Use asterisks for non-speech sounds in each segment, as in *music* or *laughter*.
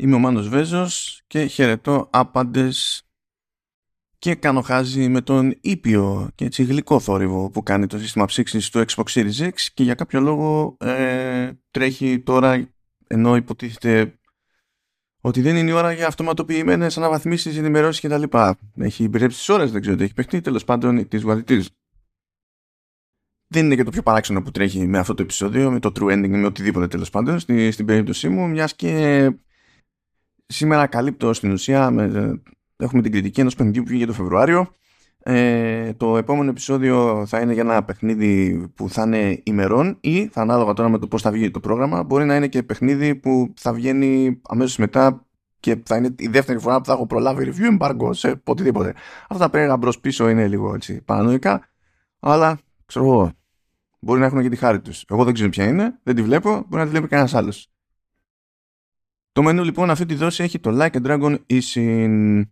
Είμαι ο Μάνος Βέζος και χαιρετώ άπαντες και κάνω χάζι με τον ήπιο και έτσι γλυκό θόρυβο που κάνει το σύστημα ψήξης του Xbox Series X και για κάποιο λόγο ε, τρέχει τώρα ενώ υποτίθεται ότι δεν είναι η ώρα για αυτοματοποιημένες αναβαθμίσεις, ενημερώσεις κτλ. Έχει υπηρέψει τις ώρες, δεν ξέρω τι έχει παιχτεί, τέλος πάντων της γουαδιτής. Δεν είναι και το πιο παράξενο που τρέχει με αυτό το επεισόδιο, με το true ending, με οτιδήποτε τέλος πάντων, στη, στην περίπτωσή μου, μιας και σήμερα καλύπτω στην ουσία, με, έχουμε την κριτική ενός παιχνιδιού που βγήκε το Φεβρουάριο, ε, το επόμενο επεισόδιο θα είναι για ένα παιχνίδι που θα είναι ημερών ή θα ανάλογα τώρα με το πώς θα βγει το πρόγραμμα μπορεί να είναι και παιχνίδι που θα βγαίνει αμέσως μετά και θα είναι η δεύτερη φορά που θα έχω προλάβει review embargo σε οτιδήποτε. Αυτά τα περίεργα μπρος πίσω είναι λίγο έτσι παρανοϊκά αλλά ξέρω εγώ μπορεί να έχουν και τη χάρη τους. Εγώ δεν ξέρω ποια είναι, δεν τη βλέπω, μπορεί να τη βλέπει κανένας άλλος. Το μενού λοιπόν αυτή τη δόση έχει το Like a Dragon Isin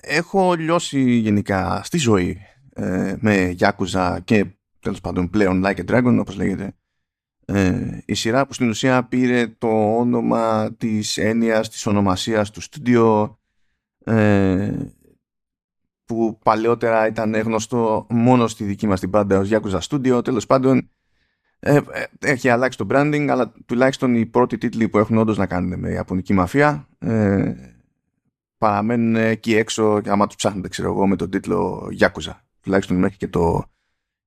έχω λιώσει γενικά στη ζωή ε, με Yakuza και τέλος πάντων πλέον Like a Dragon όπως λέγεται. Ε, η σειρά που στην ουσία πήρε το όνομα της έννοιας της ονομασίας του στούντιο ε, που παλαιότερα ήταν γνωστό μόνο στη δική μας την πάντα ως Yakuza Studio. Τέλος πάντων ε, ε, έχει αλλάξει το branding αλλά τουλάχιστον οι πρώτοι τίτλοι που έχουν όντως να κάνουν με Ιαπωνική μαφία ε, παραμένουν εκεί έξω και άμα τους ψάχνετε ξέρω εγώ με τον τίτλο Yakuza. Τουλάχιστον μέχρι και το,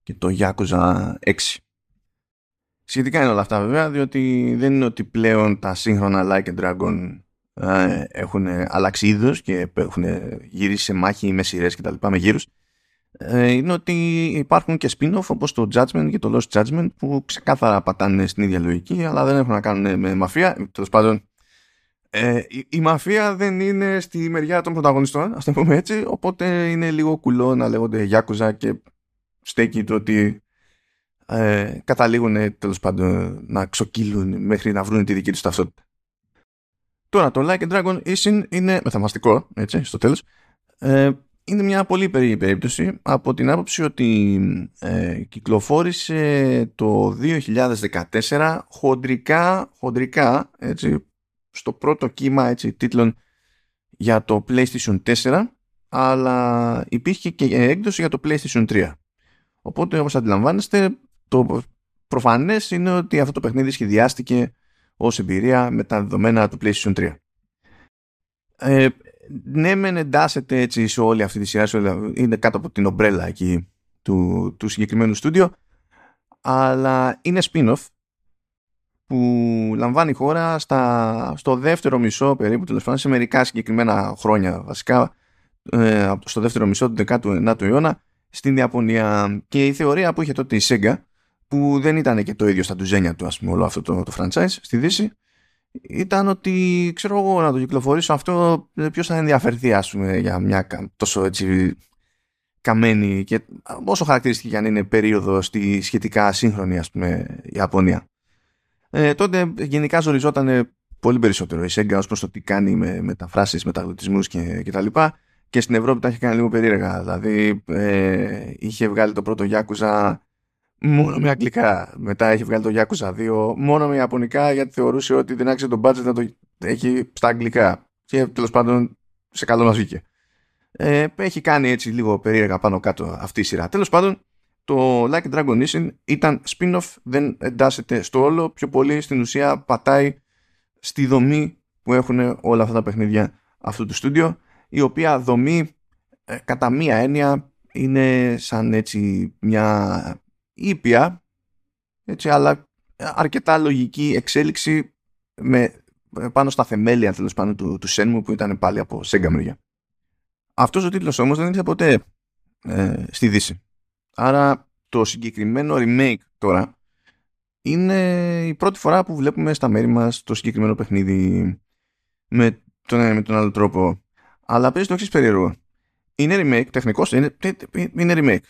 και το Yakuza 6 σχετικά είναι όλα αυτά βέβαια διότι δεν είναι ότι πλέον τα σύγχρονα Like a Dragon ε, έχουν αλλάξει είδος και έχουν γυρίσει σε μάχη με σειρές και τα λοιπά με γύρους. ε, είναι ότι υπάρχουν και spin-off όπως το Judgment και το Lost Judgment που ξεκάθαρα πατάνε στην ίδια λογική αλλά δεν έχουν να κάνουν με μαφία τέλος πάντων ε, η, η, μαφία δεν είναι στη μεριά των πρωταγωνιστών, ας το πούμε έτσι, οπότε είναι λίγο κουλό να λέγονται Γιάκουζα και στέκει το ότι ε, καταλήγουν τέλος πάντων να ξοκύλουν μέχρι να βρουν τη δική τους ταυτότητα. Τώρα το Like a Dragon Isin είναι μεθαμαστικό, έτσι, στο τέλος. Ε, είναι μια πολύ περίεργη περίπτωση από την άποψη ότι ε, κυκλοφόρησε το 2014 χοντρικά, χοντρικά έτσι, στο πρώτο κύμα έτσι, τίτλων για το PlayStation 4 αλλά υπήρχε και έκδοση για το PlayStation 3. Οπότε όπως αντιλαμβάνεστε το προφανές είναι ότι αυτό το παιχνίδι σχεδιάστηκε ως εμπειρία με τα δεδομένα του PlayStation 3. Ε, ναι μεν εντάσσεται έτσι σε όλη αυτή τη σειρά είναι κάτω από την ομπρέλα εκεί του, του συγκεκριμένου στούντιο αλλά είναι spin-off που λαμβάνει η χώρα στα, στο δεύτερο μισό περίπου, τέλος πάντων σε μερικά συγκεκριμένα χρόνια βασικά, ε, στο δεύτερο μισό του 19ου αιώνα στην Ιαπωνία. Και η θεωρία που είχε τότε η Sega, που δεν ήταν και το ίδιο στα τουζένια του, ας πούμε, όλο αυτό το, το franchise στη Δύση, ήταν ότι ξέρω εγώ να το κυκλοφορήσω αυτό, ε, ποιος θα ενδιαφερθεί, ας πούμε, για μια τόσο έτσι καμένη και όσο χαρακτηριστική για να είναι περίοδο στη σχετικά σύγχρονη ας πούμε Ιαπωνία. Ε, τότε γενικά ζοριζόταν πολύ περισσότερο η Sega ως προς το τι κάνει με μεταφράσεις, μεταγλωτισμούς και, και τα λοιπά. Και στην Ευρώπη τα είχε κάνει λίγο περίεργα. Δηλαδή ε, είχε βγάλει το πρώτο Yakuza μόνο με αγγλικά. Μετά είχε βγάλει το Yakuza 2 μόνο με ιαπωνικά γιατί θεωρούσε ότι δεν άξιζε το budget να το έχει στα αγγλικά. Και τέλος πάντων σε καλό μας βγήκε. Ε, έχει κάνει έτσι λίγο περίεργα πάνω κάτω αυτή η σειρά. Τέλος πάντων το Like a Dragon Mission ήταν spin-off, δεν εντάσσεται στο όλο, πιο πολύ στην ουσία πατάει στη δομή που έχουν όλα αυτά τα παιχνίδια αυτού του στούντιο, η οποία δομή ε, κατά μία έννοια είναι σαν έτσι μια ήπια, έτσι, αλλά αρκετά λογική εξέλιξη με, πάνω στα θεμέλια τέλος πάνω του, του Shenmue που ήταν πάλι από Sega μεριά. Αυτός ο τίτλος όμως δεν ήρθε ποτέ ε, στη Δύση. Άρα το συγκεκριμένο remake τώρα είναι η πρώτη φορά που βλέπουμε στα μέρη μας το συγκεκριμένο παιχνίδι με τον ένα με τον άλλο τρόπο. Αλλά παίζει το εξής περίεργο. Είναι remake, τεχνικός είναι, είναι remake.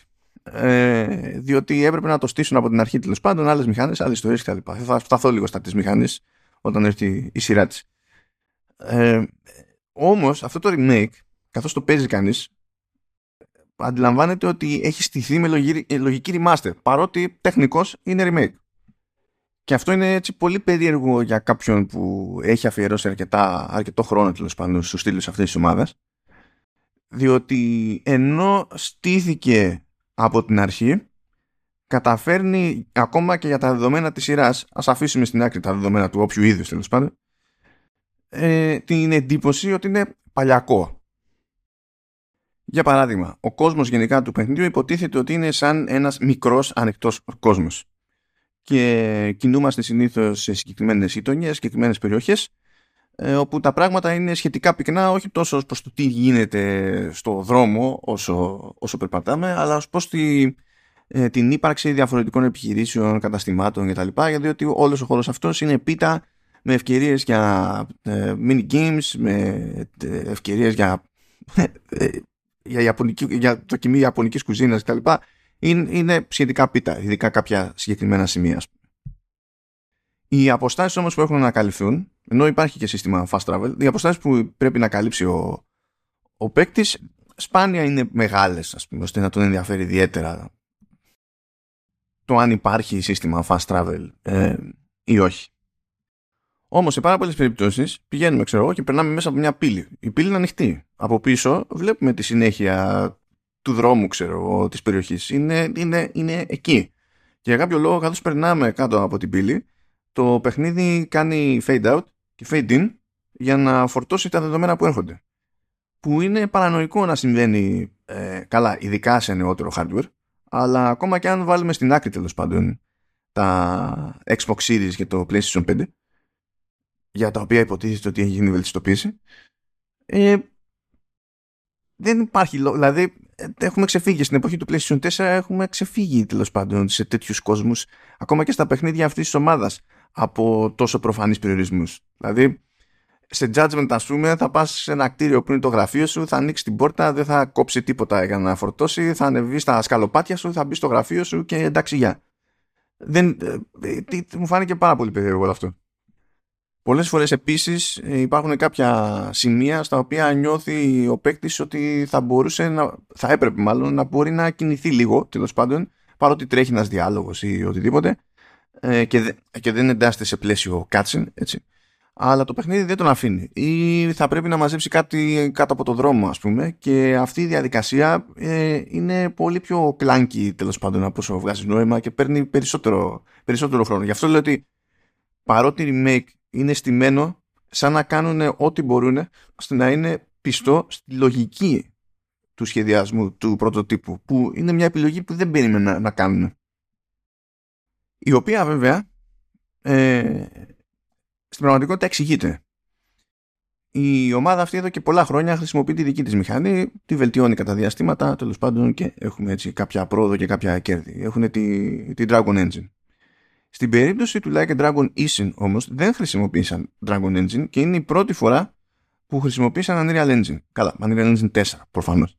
Ε, διότι έπρεπε να το στήσουν από την αρχή τέλος πάντων άλλες μηχάνε, άλλες ιστορίες κτλ. Θα φταθώ λίγο στα της μηχανής όταν έρθει η σειρά της. Ε, Όμως αυτό το remake, καθώς το παίζει κανείς, αντιλαμβάνεται ότι έχει στηθεί με λογική, λογική remaster παρότι τεχνικός είναι remake Και αυτό είναι έτσι πολύ περίεργο για κάποιον που έχει αφιερώσει αρκετά, αρκετό χρόνο τέλος πάντων στους στήλους αυτής της ομάδας. Διότι ενώ στήθηκε από την αρχή, καταφέρνει ακόμα και για τα δεδομένα της σειράς, ας αφήσουμε στην άκρη τα δεδομένα του όποιου είδους τέλος πάντων, ε, την εντύπωση ότι είναι παλιακό. Για παράδειγμα, ο κόσμος γενικά του παιχνιδιού υποτίθεται ότι είναι σαν ένας μικρός ανοιχτός κόσμος και κινούμαστε συνήθως σε συγκεκριμένες γειτονιές, συγκεκριμένες περιοχές ε, όπου τα πράγματα είναι σχετικά πυκνά όχι τόσο προς το τι γίνεται στο δρόμο όσο, όσο περπατάμε αλλά ως προς τη, ε, την ύπαρξη διαφορετικών επιχειρήσεων, καταστημάτων κτλ. Γιατί όλος ο χώρος αυτός είναι πίτα με ευκαιρίες για ε, mini games, με ε, ευκαιρίες για, ε, για, Ιαπωνική, για δοκιμή Ιαπωνικής κουζίνας κτλ. Είναι, είναι σχετικά πίτα, ειδικά κάποια συγκεκριμένα σημεία. Οι αποστάσεις όμως που έχουν να καλυφθούν, ενώ υπάρχει και σύστημα fast travel, οι αποστάσεις που πρέπει να καλύψει ο, ο παίκτης σπάνια είναι μεγάλες, ας πούμε, ώστε να τον ενδιαφέρει ιδιαίτερα το αν υπάρχει σύστημα fast travel ε, ή όχι. Όμως σε πάρα πολλές περιπτώσεις πηγαίνουμε, ξέρω εγώ, και περνάμε μέσα από μια πύλη. Η πύλη είναι ανοιχτή. Από πίσω βλέπουμε τη συνέχεια του δρόμου, ξέρω εγώ, της περιοχής. Είναι, είναι, είναι εκεί. Και για κάποιο λόγο, καθώς περνάμε κάτω από την πύλη, το παιχνίδι κάνει fade out και fade in για να φορτώσει τα δεδομένα που έρχονται. Που είναι παρανοϊκό να συμβαίνει ε, καλά, ειδικά σε νεότερο hardware, αλλά ακόμα και αν βάλουμε στην άκρη τέλος πάντων τα Xbox Series και το PlayStation 5, για τα οποία υποτίθεται ότι έχει γίνει βελτιστοποίηση, ε, δεν υπάρχει λόγο. Δηλαδή, ε, έχουμε ξεφύγει στην εποχή του PlayStation 4, έχουμε ξεφύγει τέλος πάντων σε τέτοιους κόσμους, ακόμα και στα παιχνίδια αυτής της ομάδας, από τόσο προφανείς περιορισμούς. Δηλαδή, σε judgment, ας πούμε, θα πας σε ένα κτίριο που είναι το γραφείο σου, θα ανοίξεις την πόρτα, δεν θα κόψει τίποτα για να φορτώσει, θα ανεβείς στα σκαλοπάτια σου, θα μπεις στο γραφείο σου και εντάξει, γεια. Δεν, ε, τι, μου φάνηκε πάρα πολύ περίεργο αυτό. Πολλές φορές επίσης ε, υπάρχουν κάποια σημεία στα οποία νιώθει ο παίκτης ότι θα μπορούσε να, θα έπρεπε μάλλον να μπορεί να κινηθεί λίγο τέλος πάντων παρότι τρέχει ένας διάλογος ή οτιδήποτε ε, και, και δεν εντάσσεται σε πλαίσιο cutscene έτσι. Αλλά το παιχνίδι δεν τον αφήνει. Ή θα πρέπει να μαζέψει κάτι κάτω από το δρόμο ας πούμε. Και αυτή η διαδικασία ε, είναι πολύ πιο κλάνκι τέλος πάντων από όσο βγάζει νόημα και παίρνει περισσότερο, περισσότερο χρόνο. Γι' αυτό λέω ότι παρότι remake είναι στημένο σαν να κάνουν ό,τι μπορούν ώστε να είναι πιστό στη λογική του σχεδιασμού του πρωτοτύπου που είναι μια επιλογή που δεν περίμενα να, να κάνουν η οποία βέβαια ε, στην πραγματικότητα εξηγείται η ομάδα αυτή εδώ και πολλά χρόνια χρησιμοποιεί τη δική της μηχανή, τη βελτιώνει κατά διαστήματα, τέλος πάντων και έχουμε έτσι κάποια πρόοδο και κάποια κέρδη. Έχουν τη, τη Dragon Engine. Στην περίπτωση του Like a Dragon Ishin όμως δεν χρησιμοποίησαν Dragon Engine και είναι η πρώτη φορά που χρησιμοποίησαν Unreal Engine. Καλά, Unreal Engine 4 προφανώς.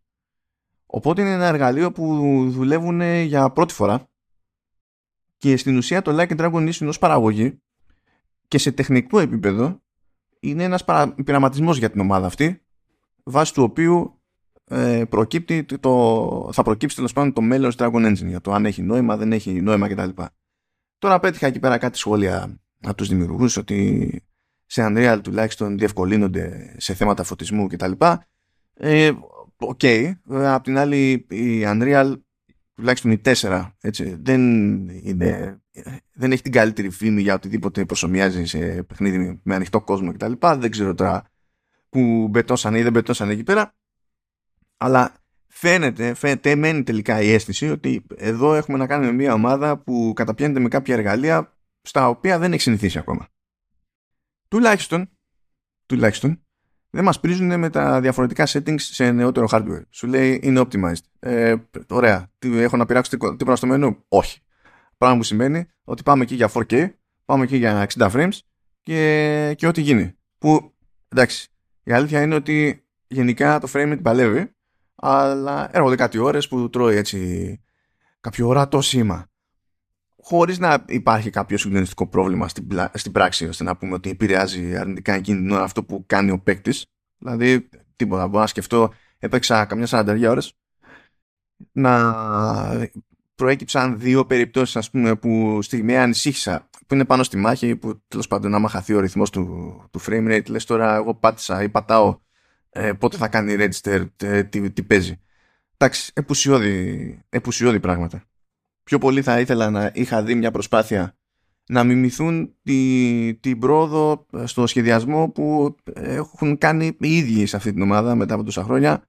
Οπότε είναι ένα εργαλείο που δουλεύουν για πρώτη φορά και στην ουσία το Like a Dragon Ishin ως παραγωγή και σε τεχνικό επίπεδο είναι ένας πειραματισμός για την ομάδα αυτή βάσει του οποίου ε, προκύπτει το, θα προκύψει τέλος πάντων το μέλλον Dragon Engine για το αν έχει νόημα, δεν έχει νόημα κτλ. Τώρα πέτυχα εκεί πέρα κάτι σχόλια από τους δημιουργούς ότι σε Unreal τουλάχιστον διευκολύνονται σε θέματα φωτισμού κτλ. Ε, Ok. Okay. Απ' την άλλη η Unreal τουλάχιστον η 4 έτσι, δεν, είναι, δεν έχει την καλύτερη φήμη για οτιδήποτε προσομοιάζει σε παιχνίδι με ανοιχτό κόσμο κτλ. Δεν ξέρω τώρα που μπετώσανε ή δεν μπετώσανε εκεί πέρα. Αλλά φαίνεται, φαίνεται, μένει τελικά η αίσθηση ότι εδώ έχουμε να κάνουμε μια ομάδα που καταπιάνεται με κάποια εργαλεία στα οποία δεν έχει συνηθίσει ακόμα. Τουλάχιστον, τουλάχιστον δεν μας πρίζουν με τα διαφορετικά settings σε νεότερο hardware. Σου λέει είναι optimized. Ε, ωραία. Τι, έχω να πειράξω τίποτα στο μενού. Όχι. Πράγμα που σημαίνει ότι πάμε εκεί για 4K, πάμε εκεί για 60 frames και, και ό,τι γίνει. Που εντάξει, η αλήθεια είναι ότι γενικά το frame παλεύει αλλά έρχονται κάτι ώρες που τρώει έτσι κάποιο ορατό σήμα χωρίς να υπάρχει κάποιο συγκλονιστικό πρόβλημα στην, στην πράξη ώστε να πούμε ότι επηρεάζει αρνητικά εκείνη την ώρα αυτό που κάνει ο παίκτης. Δηλαδή τίποτα, μπορώ να σκεφτώ έπαιξα καμιά 40 ώρες να προέκυψαν δύο περιπτώσεις ας πούμε που στιγμή ανησύχησα που είναι πάνω στη μάχη που τέλος πάντων άμα χαθεί ο ρυθμός του, του frame rate λες τώρα εγώ πάτησα ή πατάω ε, πότε θα κάνει register, ε, τι, τι παίζει. Εντάξει, επουσιώδη, επουσιώδη πράγματα. Πιο πολύ θα ήθελα να είχα δει μια προσπάθεια να μιμηθούν τη, την πρόοδο στο σχεδιασμό που έχουν οι ίδιοι σε αυτή την ομάδα μετά από τόσα χρόνια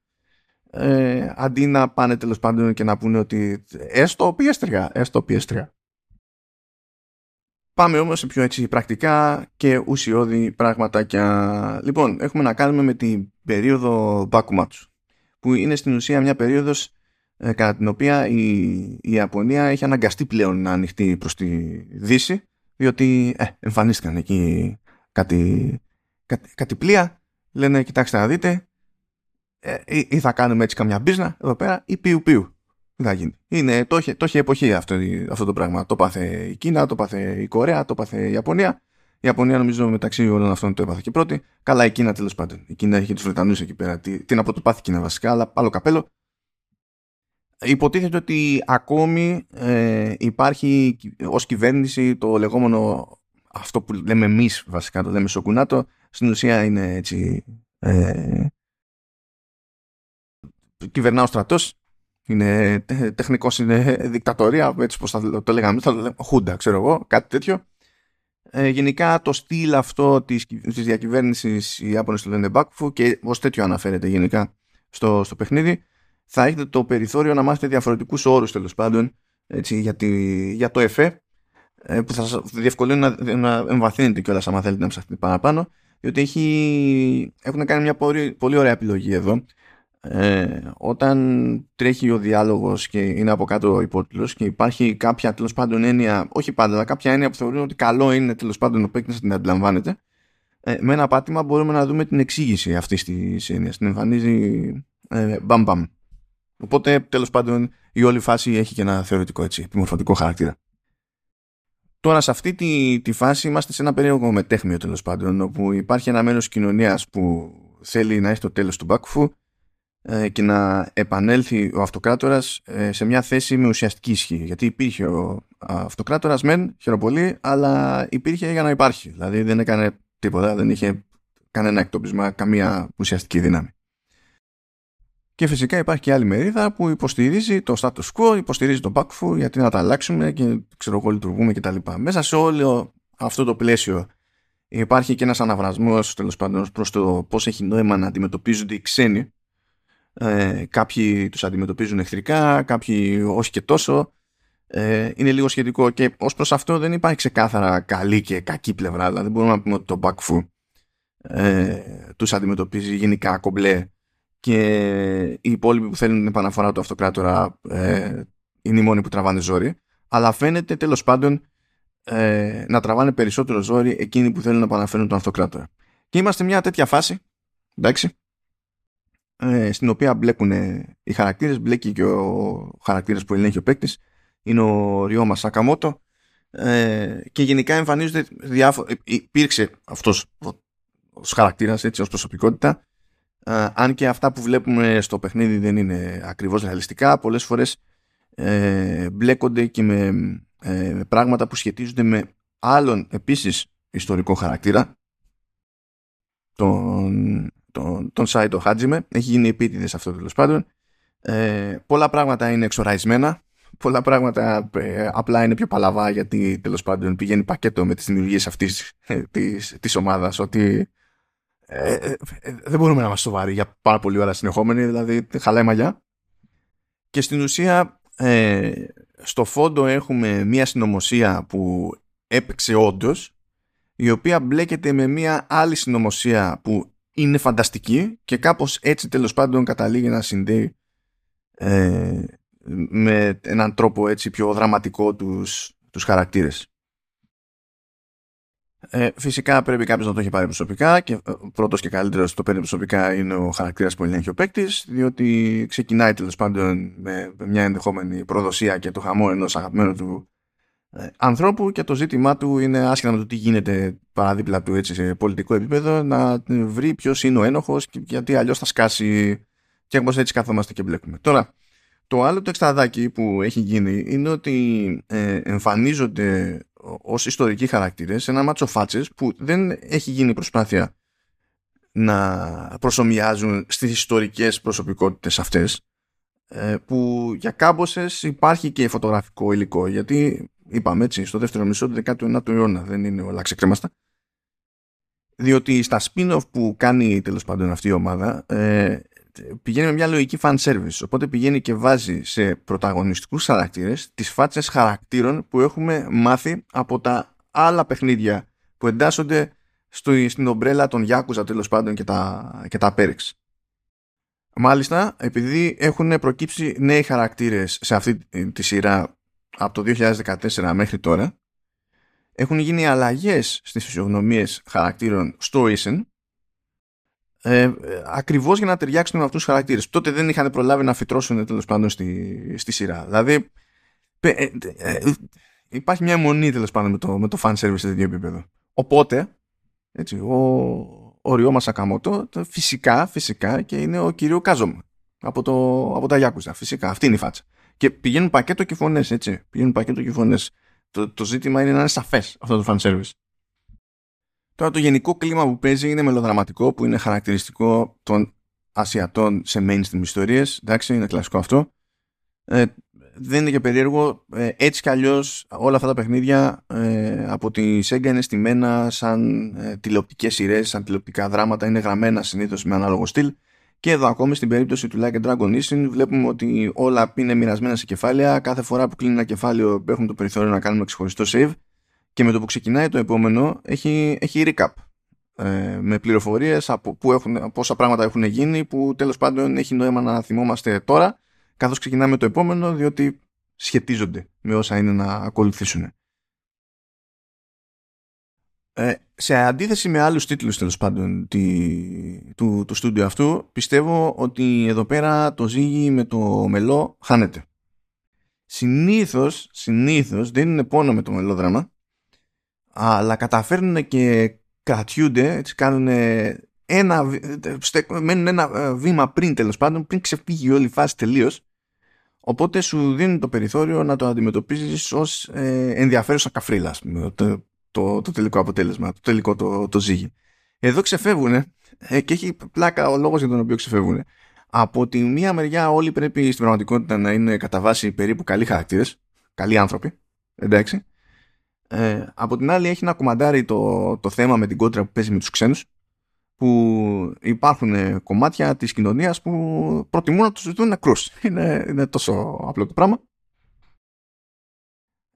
ε, αντί να πάνε τέλος πάντων και να πούνε ότι έστω PS3, έστω PS3. Πάμε όμως σε πιο έτσι πρακτικά και ουσιώδη πραγματάκια. Λοιπόν, έχουμε να κάνουμε με την περίοδο Bakumatsu, που είναι στην ουσία μια περίοδος ε, κατά την οποία η, η Ιαπωνία έχει αναγκαστεί πλέον να ανοιχτεί προς τη Δύση, διότι ε, εμφανίστηκαν εκεί κάτι, κάτι, κάτι πλοία, λένε κοιτάξτε να δείτε, ε, ή, θα κάνουμε έτσι καμιά μπίζνα εδώ πέρα ή πιου πιου. Δεν θα γίνει. Είναι, το, είχε, το είχε εποχή αυτό, αυτό το πράγμα. Το πάθε η Κίνα, το πάθε η Κορέα, το πάθε η Ιαπωνία. Η Ιαπωνία νομίζω μεταξύ όλων αυτών το έπαθε και πρώτη. Καλά η Κίνα τέλος πάντων. Η Κίνα είχε τους Βρετανούς εκεί πέρα. Τι, τι να πρωτοπάθει η Κίνα βασικά, αλλά άλλο καπέλο. Υποτίθεται ότι ακόμη ε, υπάρχει ως κυβέρνηση το λεγόμενο αυτό που λέμε εμείς βασικά, το λέμε σοκουνάτο, στην ουσία είναι έτσι ε, κυβερνά ο στρατός είναι τεχνικός, είναι δικτατορία, έτσι πως θα το λέγαμε, θα το λέγαμε, χούντα, ξέρω εγώ, κάτι τέτοιο. Ε, γενικά το στυλ αυτό της, της διακυβέρνησης οι Ιάπωνες το λένε Μπάκφου και ως τέτοιο αναφέρεται γενικά στο, στο παιχνίδι θα έχετε το περιθώριο να μάθετε διαφορετικούς όρους τέλος πάντων έτσι, για, τη, για το ΕΦΕ ε, που θα σας διευκολύνει να, να εμβαθύνετε κιόλας άμα θέλετε να ψαχτείτε παραπάνω διότι έχει, έχουν κάνει μια πολύ, πολύ ωραία επιλογή εδώ ε, όταν τρέχει ο διάλογος και είναι από κάτω ο υπότιτλος και υπάρχει κάποια τέλος πάντων έννοια, όχι πάντα, αλλά κάποια έννοια που θεωρούν ότι καλό είναι τέλος πάντων ο παίκτης να την αντιλαμβάνεται, ε, με ένα πάτημα μπορούμε να δούμε την εξήγηση αυτής της έννοιας. Την εμφανίζει ε, μπαμ μπαμ. Οπότε τέλος πάντων η όλη φάση έχει και ένα θεωρητικό έτσι, επιμορφωτικό χαρακτήρα. Τώρα σε αυτή τη, τη φάση είμαστε σε ένα περίεργο μετέχμιο τέλος πάντων όπου υπάρχει ένα μέρος κοινωνίας που θέλει να έχει το τέλος του Μπάκουφου ε, και να επανέλθει ο αυτοκράτορας ε, σε μια θέση με ουσιαστική ισχύ. Γιατί υπήρχε ο αυτοκράτορας μεν, χειροπολί, αλλά υπήρχε για να υπάρχει. Δηλαδή δεν έκανε τίποτα, δεν είχε κανένα εκτόπισμα, καμία ουσιαστική δύναμη. Και φυσικά υπάρχει και άλλη μερίδα που υποστηρίζει το status quo, υποστηρίζει το backfu γιατί να τα αλλάξουμε και ξέρω εγώ λειτουργούμε κτλ. Μέσα σε όλο αυτό το πλαίσιο υπάρχει και ένας αναβρασμός τέλος πάντων προς το πώς έχει νόημα να αντιμετωπίζονται οι ξένοι ε, κάποιοι τους αντιμετωπίζουν εχθρικά, κάποιοι όχι και τόσο. Ε, είναι λίγο σχετικό και ως προς αυτό δεν υπάρχει ξεκάθαρα καλή και κακή πλευρά. Δηλαδή δεν μπορούμε να πούμε ότι το Μπακφού ε, τους αντιμετωπίζει γενικά κομπλέ και οι υπόλοιποι που θέλουν την επαναφορά του αυτοκράτορα ε, είναι οι μόνοι που τραβάνε ζόρι. Αλλά φαίνεται τέλος πάντων ε, να τραβάνε περισσότερο ζόρι εκείνοι που θέλουν να επαναφέρουν τον αυτοκράτορα. Και είμαστε μια τέτοια φάση, εντάξει, ε, στην οποία μπλέκουν οι χαρακτήρες, μπλέκει και ο χαρακτήρας που ελέγχει ο παίκτης, είναι ο Ριώμα Σακαμότο ε, και γενικά εμφανίζονται διάφορα, υπήρξε αυτός ο χαρακτήρας έτσι ως προσωπικότητα ε, αν και αυτά που βλέπουμε στο παιχνίδι δεν είναι ακριβώς ρεαλιστικά πολλές φορές ε, μπλέκονται και με ε, πράγματα που σχετίζονται με άλλον επίσης ιστορικό χαρακτήρα τον τον, τον Σάιτο Χάτζιμε. Έχει γίνει επίτηδες αυτό τέλος πάντων. Ε, πολλά πράγματα είναι εξοραϊσμένα. Πολλά πράγματα ε, απλά είναι πιο παλαβά γιατί τέλος πάντων πηγαίνει πακέτο με τις δημιουργίες αυτής ε, της ομάδας. Ότι ε, ε, δεν μπορούμε να είμαστε σοβαροί για πάρα πολλή ώρα συνεχόμενη, δηλαδή χαλάει μαλλιά. Και στην ουσία στο φόντο έχουμε μία συνωμοσία που έπαιξε όντως, η οποία μπλέκεται με μία άλλη συνωμοσία που είναι φανταστική και κάπως έτσι τέλος πάντων καταλήγει να συνδέει ε, με έναν τρόπο έτσι πιο δραματικό τους, τους χαρακτήρες. Ε, φυσικά πρέπει κάποιος να το έχει πάρει προσωπικά και ε, πρώτος και καλύτερος το παίρνει προσωπικά είναι ο χαρακτήρας που ελέγχει ο παίκτης, διότι ξεκινάει τέλος πάντων με μια ενδεχόμενη προδοσία και το χαμό ενός αγαπημένου του ε, ανθρώπου και το ζήτημά του είναι άσχετα με το τι γίνεται παραδίπλα του έτσι, σε πολιτικό επίπεδο να βρει ποιος είναι ο ένοχος γιατί αλλιώς θα σκάσει και όπως έτσι καθόμαστε και μπλέκουμε. Τώρα, το άλλο το εξτραδάκι που έχει γίνει είναι ότι ε, εμφανίζονται ως ιστορικοί χαρακτήρες ένα μάτσο φάτσες που δεν έχει γίνει προσπάθεια να προσωμιάζουν στις ιστορικές προσωπικότητες αυτές ε, που για κάμποσες υπάρχει και φωτογραφικό υλικό γιατί είπαμε έτσι στο δεύτερο μισό του 19ου αιώνα δεν είναι όλα ξεκρέμαστα διότι στα spin-off που κάνει τέλος πάντων αυτή η ομάδα ε, πηγαίνει με μια λογική fan service οπότε πηγαίνει και βάζει σε πρωταγωνιστικούς χαρακτήρες τις φάτσες χαρακτήρων που έχουμε μάθει από τα άλλα παιχνίδια που εντάσσονται στο, στην ομπρέλα των Yakuza τέλος πάντων και τα, και τα Perix. Μάλιστα, επειδή έχουν προκύψει νέοι χαρακτήρες σε αυτή τη σειρά από το 2014 μέχρι τώρα, έχουν γίνει αλλαγές στις φυσιογνωμίες χαρακτήρων στο Isen ε, ακριβώς για να ταιριάξουν με αυτούς τους χαρακτήρες. Τότε δεν είχαν προλάβει να φυτρώσουν τέλος πάντων στη, στη σειρά. Δηλαδή, ε, ε, ε, υπάρχει μια αιμονή τέλος πάντων με το, με το fan service σε τέτοιο επίπεδο. Οπότε, έτσι, ο, ο Ριώμα Σακαμότο φυσικά, φυσικά και είναι ο κύριο Κάζομα από, το, από τα Γιάκουζα. Φυσικά, αυτή είναι η φάτσα. Και πηγαίνουν πακέτο και φωνές, έτσι. Πηγαίνουν πακέτο και φωνές. Το, το ζήτημα είναι να είναι σαφές αυτό το fan service. Τώρα το γενικό κλίμα που παίζει είναι μελοδραματικό που είναι χαρακτηριστικό των Ασιατών σε mainstream ιστορίες. Εντάξει, είναι κλασικό αυτό. Ε, δεν είναι και περίεργο. Ε, έτσι κι αλλιώς όλα αυτά τα παιχνίδια ε, από τη Sega είναι στημένα σαν ε, τηλεοπτικές σειρές, σαν τηλεοπτικά δράματα. Είναι γραμμένα συνήθως με ανάλογο στυλ. Και εδώ ακόμη στην περίπτωση του Like a Dragon Issue βλέπουμε ότι όλα είναι μοιρασμένα σε κεφάλαια. Κάθε φορά που κλείνει ένα κεφάλαιο έχουμε το περιθώριο να κάνουμε ξεχωριστό save και με το που ξεκινάει το επόμενο έχει, έχει recap ε, με πληροφορίες από, που έχουν, από όσα πράγματα έχουν γίνει που τέλος πάντων έχει νόημα να θυμόμαστε τώρα καθώς ξεκινάμε το επόμενο διότι σχετίζονται με όσα είναι να ακολουθήσουν. Ε, σε αντίθεση με άλλους τίτλους τέλος πάντων τη, του, του στούντιο αυτού πιστεύω ότι εδώ πέρα το ζύγι με το μελό χάνεται. Συνήθως, συνήθως δεν είναι πόνο με το μελόδραμα αλλά καταφέρνουν και κρατιούνται, έτσι κάνουν ένα, μένουν ένα ε, βήμα πριν τέλος πάντων, πριν ξεφύγει όλη η φάση τελείως. Οπότε σου δίνει το περιθώριο να το αντιμετωπίζεις ως ε, ενδιαφέρουσα καφρίλα, το, το, το, τελικό αποτέλεσμα, το τελικό το, το ζύγι. Εδώ ξεφεύγουν ε, και έχει πλάκα ο λόγος για τον οποίο ξεφεύγουν. Από τη μία μεριά όλοι πρέπει στην πραγματικότητα να είναι κατά βάση περίπου καλοί χαρακτήρες, καλοί άνθρωποι, εντάξει. Ε, από την άλλη έχει να κομμαντάρει το, το θέμα με την κόντρα που παίζει με τους ξένους που υπάρχουν ε, κομμάτια της κοινωνίας που προτιμούν να τους ζητούν νεκρούς. *laughs* Είναι, είναι τόσο απλό το πράγμα.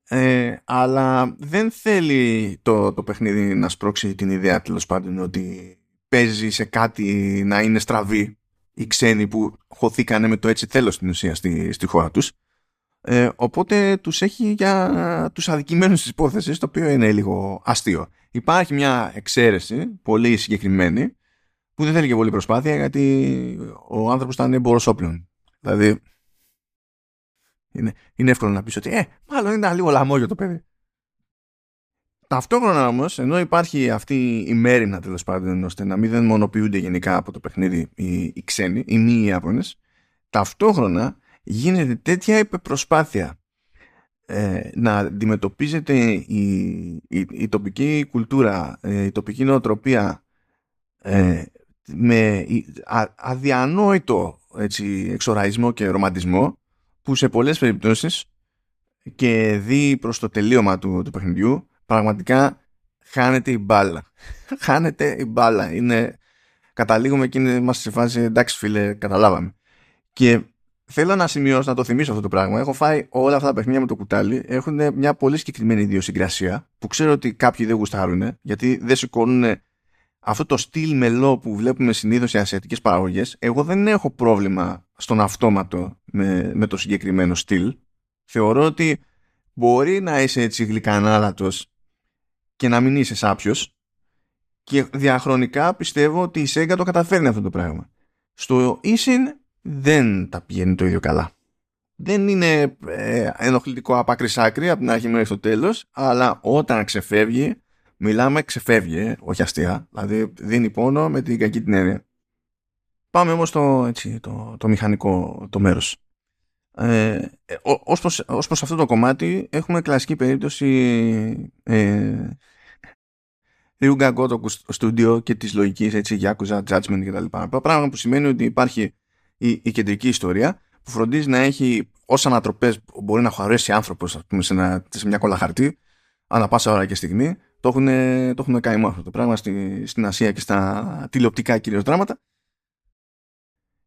Ε, αλλά δεν θέλει το, το παιχνίδι να σπρώξει την ιδέα τέλος πάντων ότι παίζει σε κάτι να είναι στραβή οι ξένοι που χωθήκανε με το έτσι θέλω στην ουσία στη, στη χώρα τους ε, οπότε τους έχει για τους αδικημένους της υπόθεσης, το οποίο είναι λίγο αστείο. Υπάρχει μια εξαίρεση, πολύ συγκεκριμένη, που δεν θέλει και πολύ προσπάθεια, γιατί ο άνθρωπος ήταν έμπορος όπλων. Δηλαδή, είναι, είναι εύκολο να πεις ότι, ε, μάλλον είναι λίγο λαμόγιο το παιδί. Ταυτόχρονα όμως, ενώ υπάρχει αυτή η μέρημνα τέλος πάντων, ώστε να μην δεν μονοποιούνται γενικά από το παιχνίδι οι, οι ξένοι, οι μη Ιάπωνες, ταυτόχρονα γίνεται τέτοια υπεπροσπάθεια ε, να αντιμετωπίζεται η, η, τοπική κουλτούρα, ε, η τοπική νοοτροπία ε, με αδιανόητο έτσι, εξοραϊσμό και ρομαντισμό που σε πολλές περιπτώσεις και δει προς το τελείωμα του, του παιχνιδιού πραγματικά χάνεται η μπάλα. *laughs* χάνεται η μπάλα. Είναι, καταλήγουμε και είμαστε σε φάση εντάξει φίλε καταλάβαμε. Και θέλω να σημειώσω, να το θυμίσω αυτό το πράγμα. Έχω φάει όλα αυτά τα παιχνίδια με το κουτάλι. Έχουν μια πολύ συγκεκριμένη ιδιοσυγκρασία που ξέρω ότι κάποιοι δεν γουστάρουν γιατί δεν σηκώνουν αυτό το στυλ μελό που βλέπουμε συνήθως σε ασιατικές παραγωγές. Εγώ δεν έχω πρόβλημα στον αυτόματο με, με το συγκεκριμένο στυλ. Θεωρώ ότι μπορεί να είσαι έτσι γλυκανάλατος και να μην είσαι σάπιος. Και διαχρονικά πιστεύω ότι η Sega το καταφέρνει αυτό το πράγμα. Στο Isin δεν τα πηγαίνει το ίδιο καλά. Δεν είναι ε, ενοχλητικό από άκρη άκρη από την αρχή μέχρι το τέλος, αλλά όταν ξεφεύγει, μιλάμε ξεφεύγει, ε, όχι αστεία. Δηλαδή δίνει πόνο με την κακή την έννοια. Πάμε όμως στο, έτσι, το, το μηχανικό το μέρος. Ε, ως, προς, ως προς αυτό το κομμάτι έχουμε κλασική περίπτωση ε, Ryuga Gotoku Studio και της λογικής έτσι Yakuza, Judgment κτλ. Πράγμα που σημαίνει ότι υπάρχει η, η κεντρική ιστορία που φροντίζει να έχει όσα ανατροπές μπορεί να χωρέσει άνθρωπος πούμε, σε, ένα, σε μια κόλλα χαρτί ανά πάσα ώρα και στιγμή το έχουν, το έχουν κάνει αυτό το πράγμα στη, στην Ασία και στα τηλεοπτικά κυρίως δράματα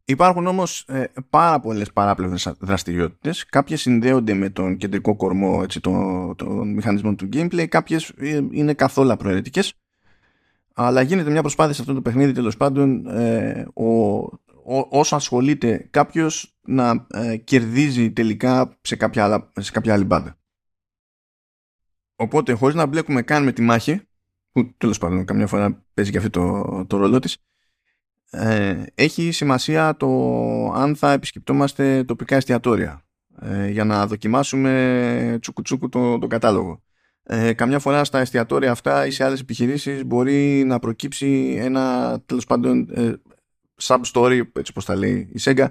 Υπάρχουν όμως ε, πάρα πολλές παράπλευρες δραστηριότητες. Κάποιες συνδέονται με τον κεντρικό κορμό έτσι, των το μηχανισμών του gameplay. Κάποιες ε, είναι καθόλου προαιρετικές. Αλλά γίνεται μια προσπάθεια σε αυτό το παιχνίδι τέλος πάντων ε, ο, ο, όσο ασχολείται κάποιος να ε, κερδίζει τελικά σε κάποια, άλλα, σε κάποια άλλη μπάντα. Οπότε χωρίς να μπλέκουμε καν με τη μάχη που τέλος πάντων καμιά φορά παίζει και αυτό το, το ρόλο της ε, έχει σημασία το αν θα επισκεπτόμαστε τοπικά εστιατόρια ε, για να δοκιμάσουμε τσουκουτσούκου το, το κατάλογο. Ε, καμιά φορά στα εστιατόρια αυτά ή σε άλλες επιχειρήσεις μπορεί να προκύψει ένα τέλος πάντων ε, sub-story, έτσι όπως τα λέει η Sega,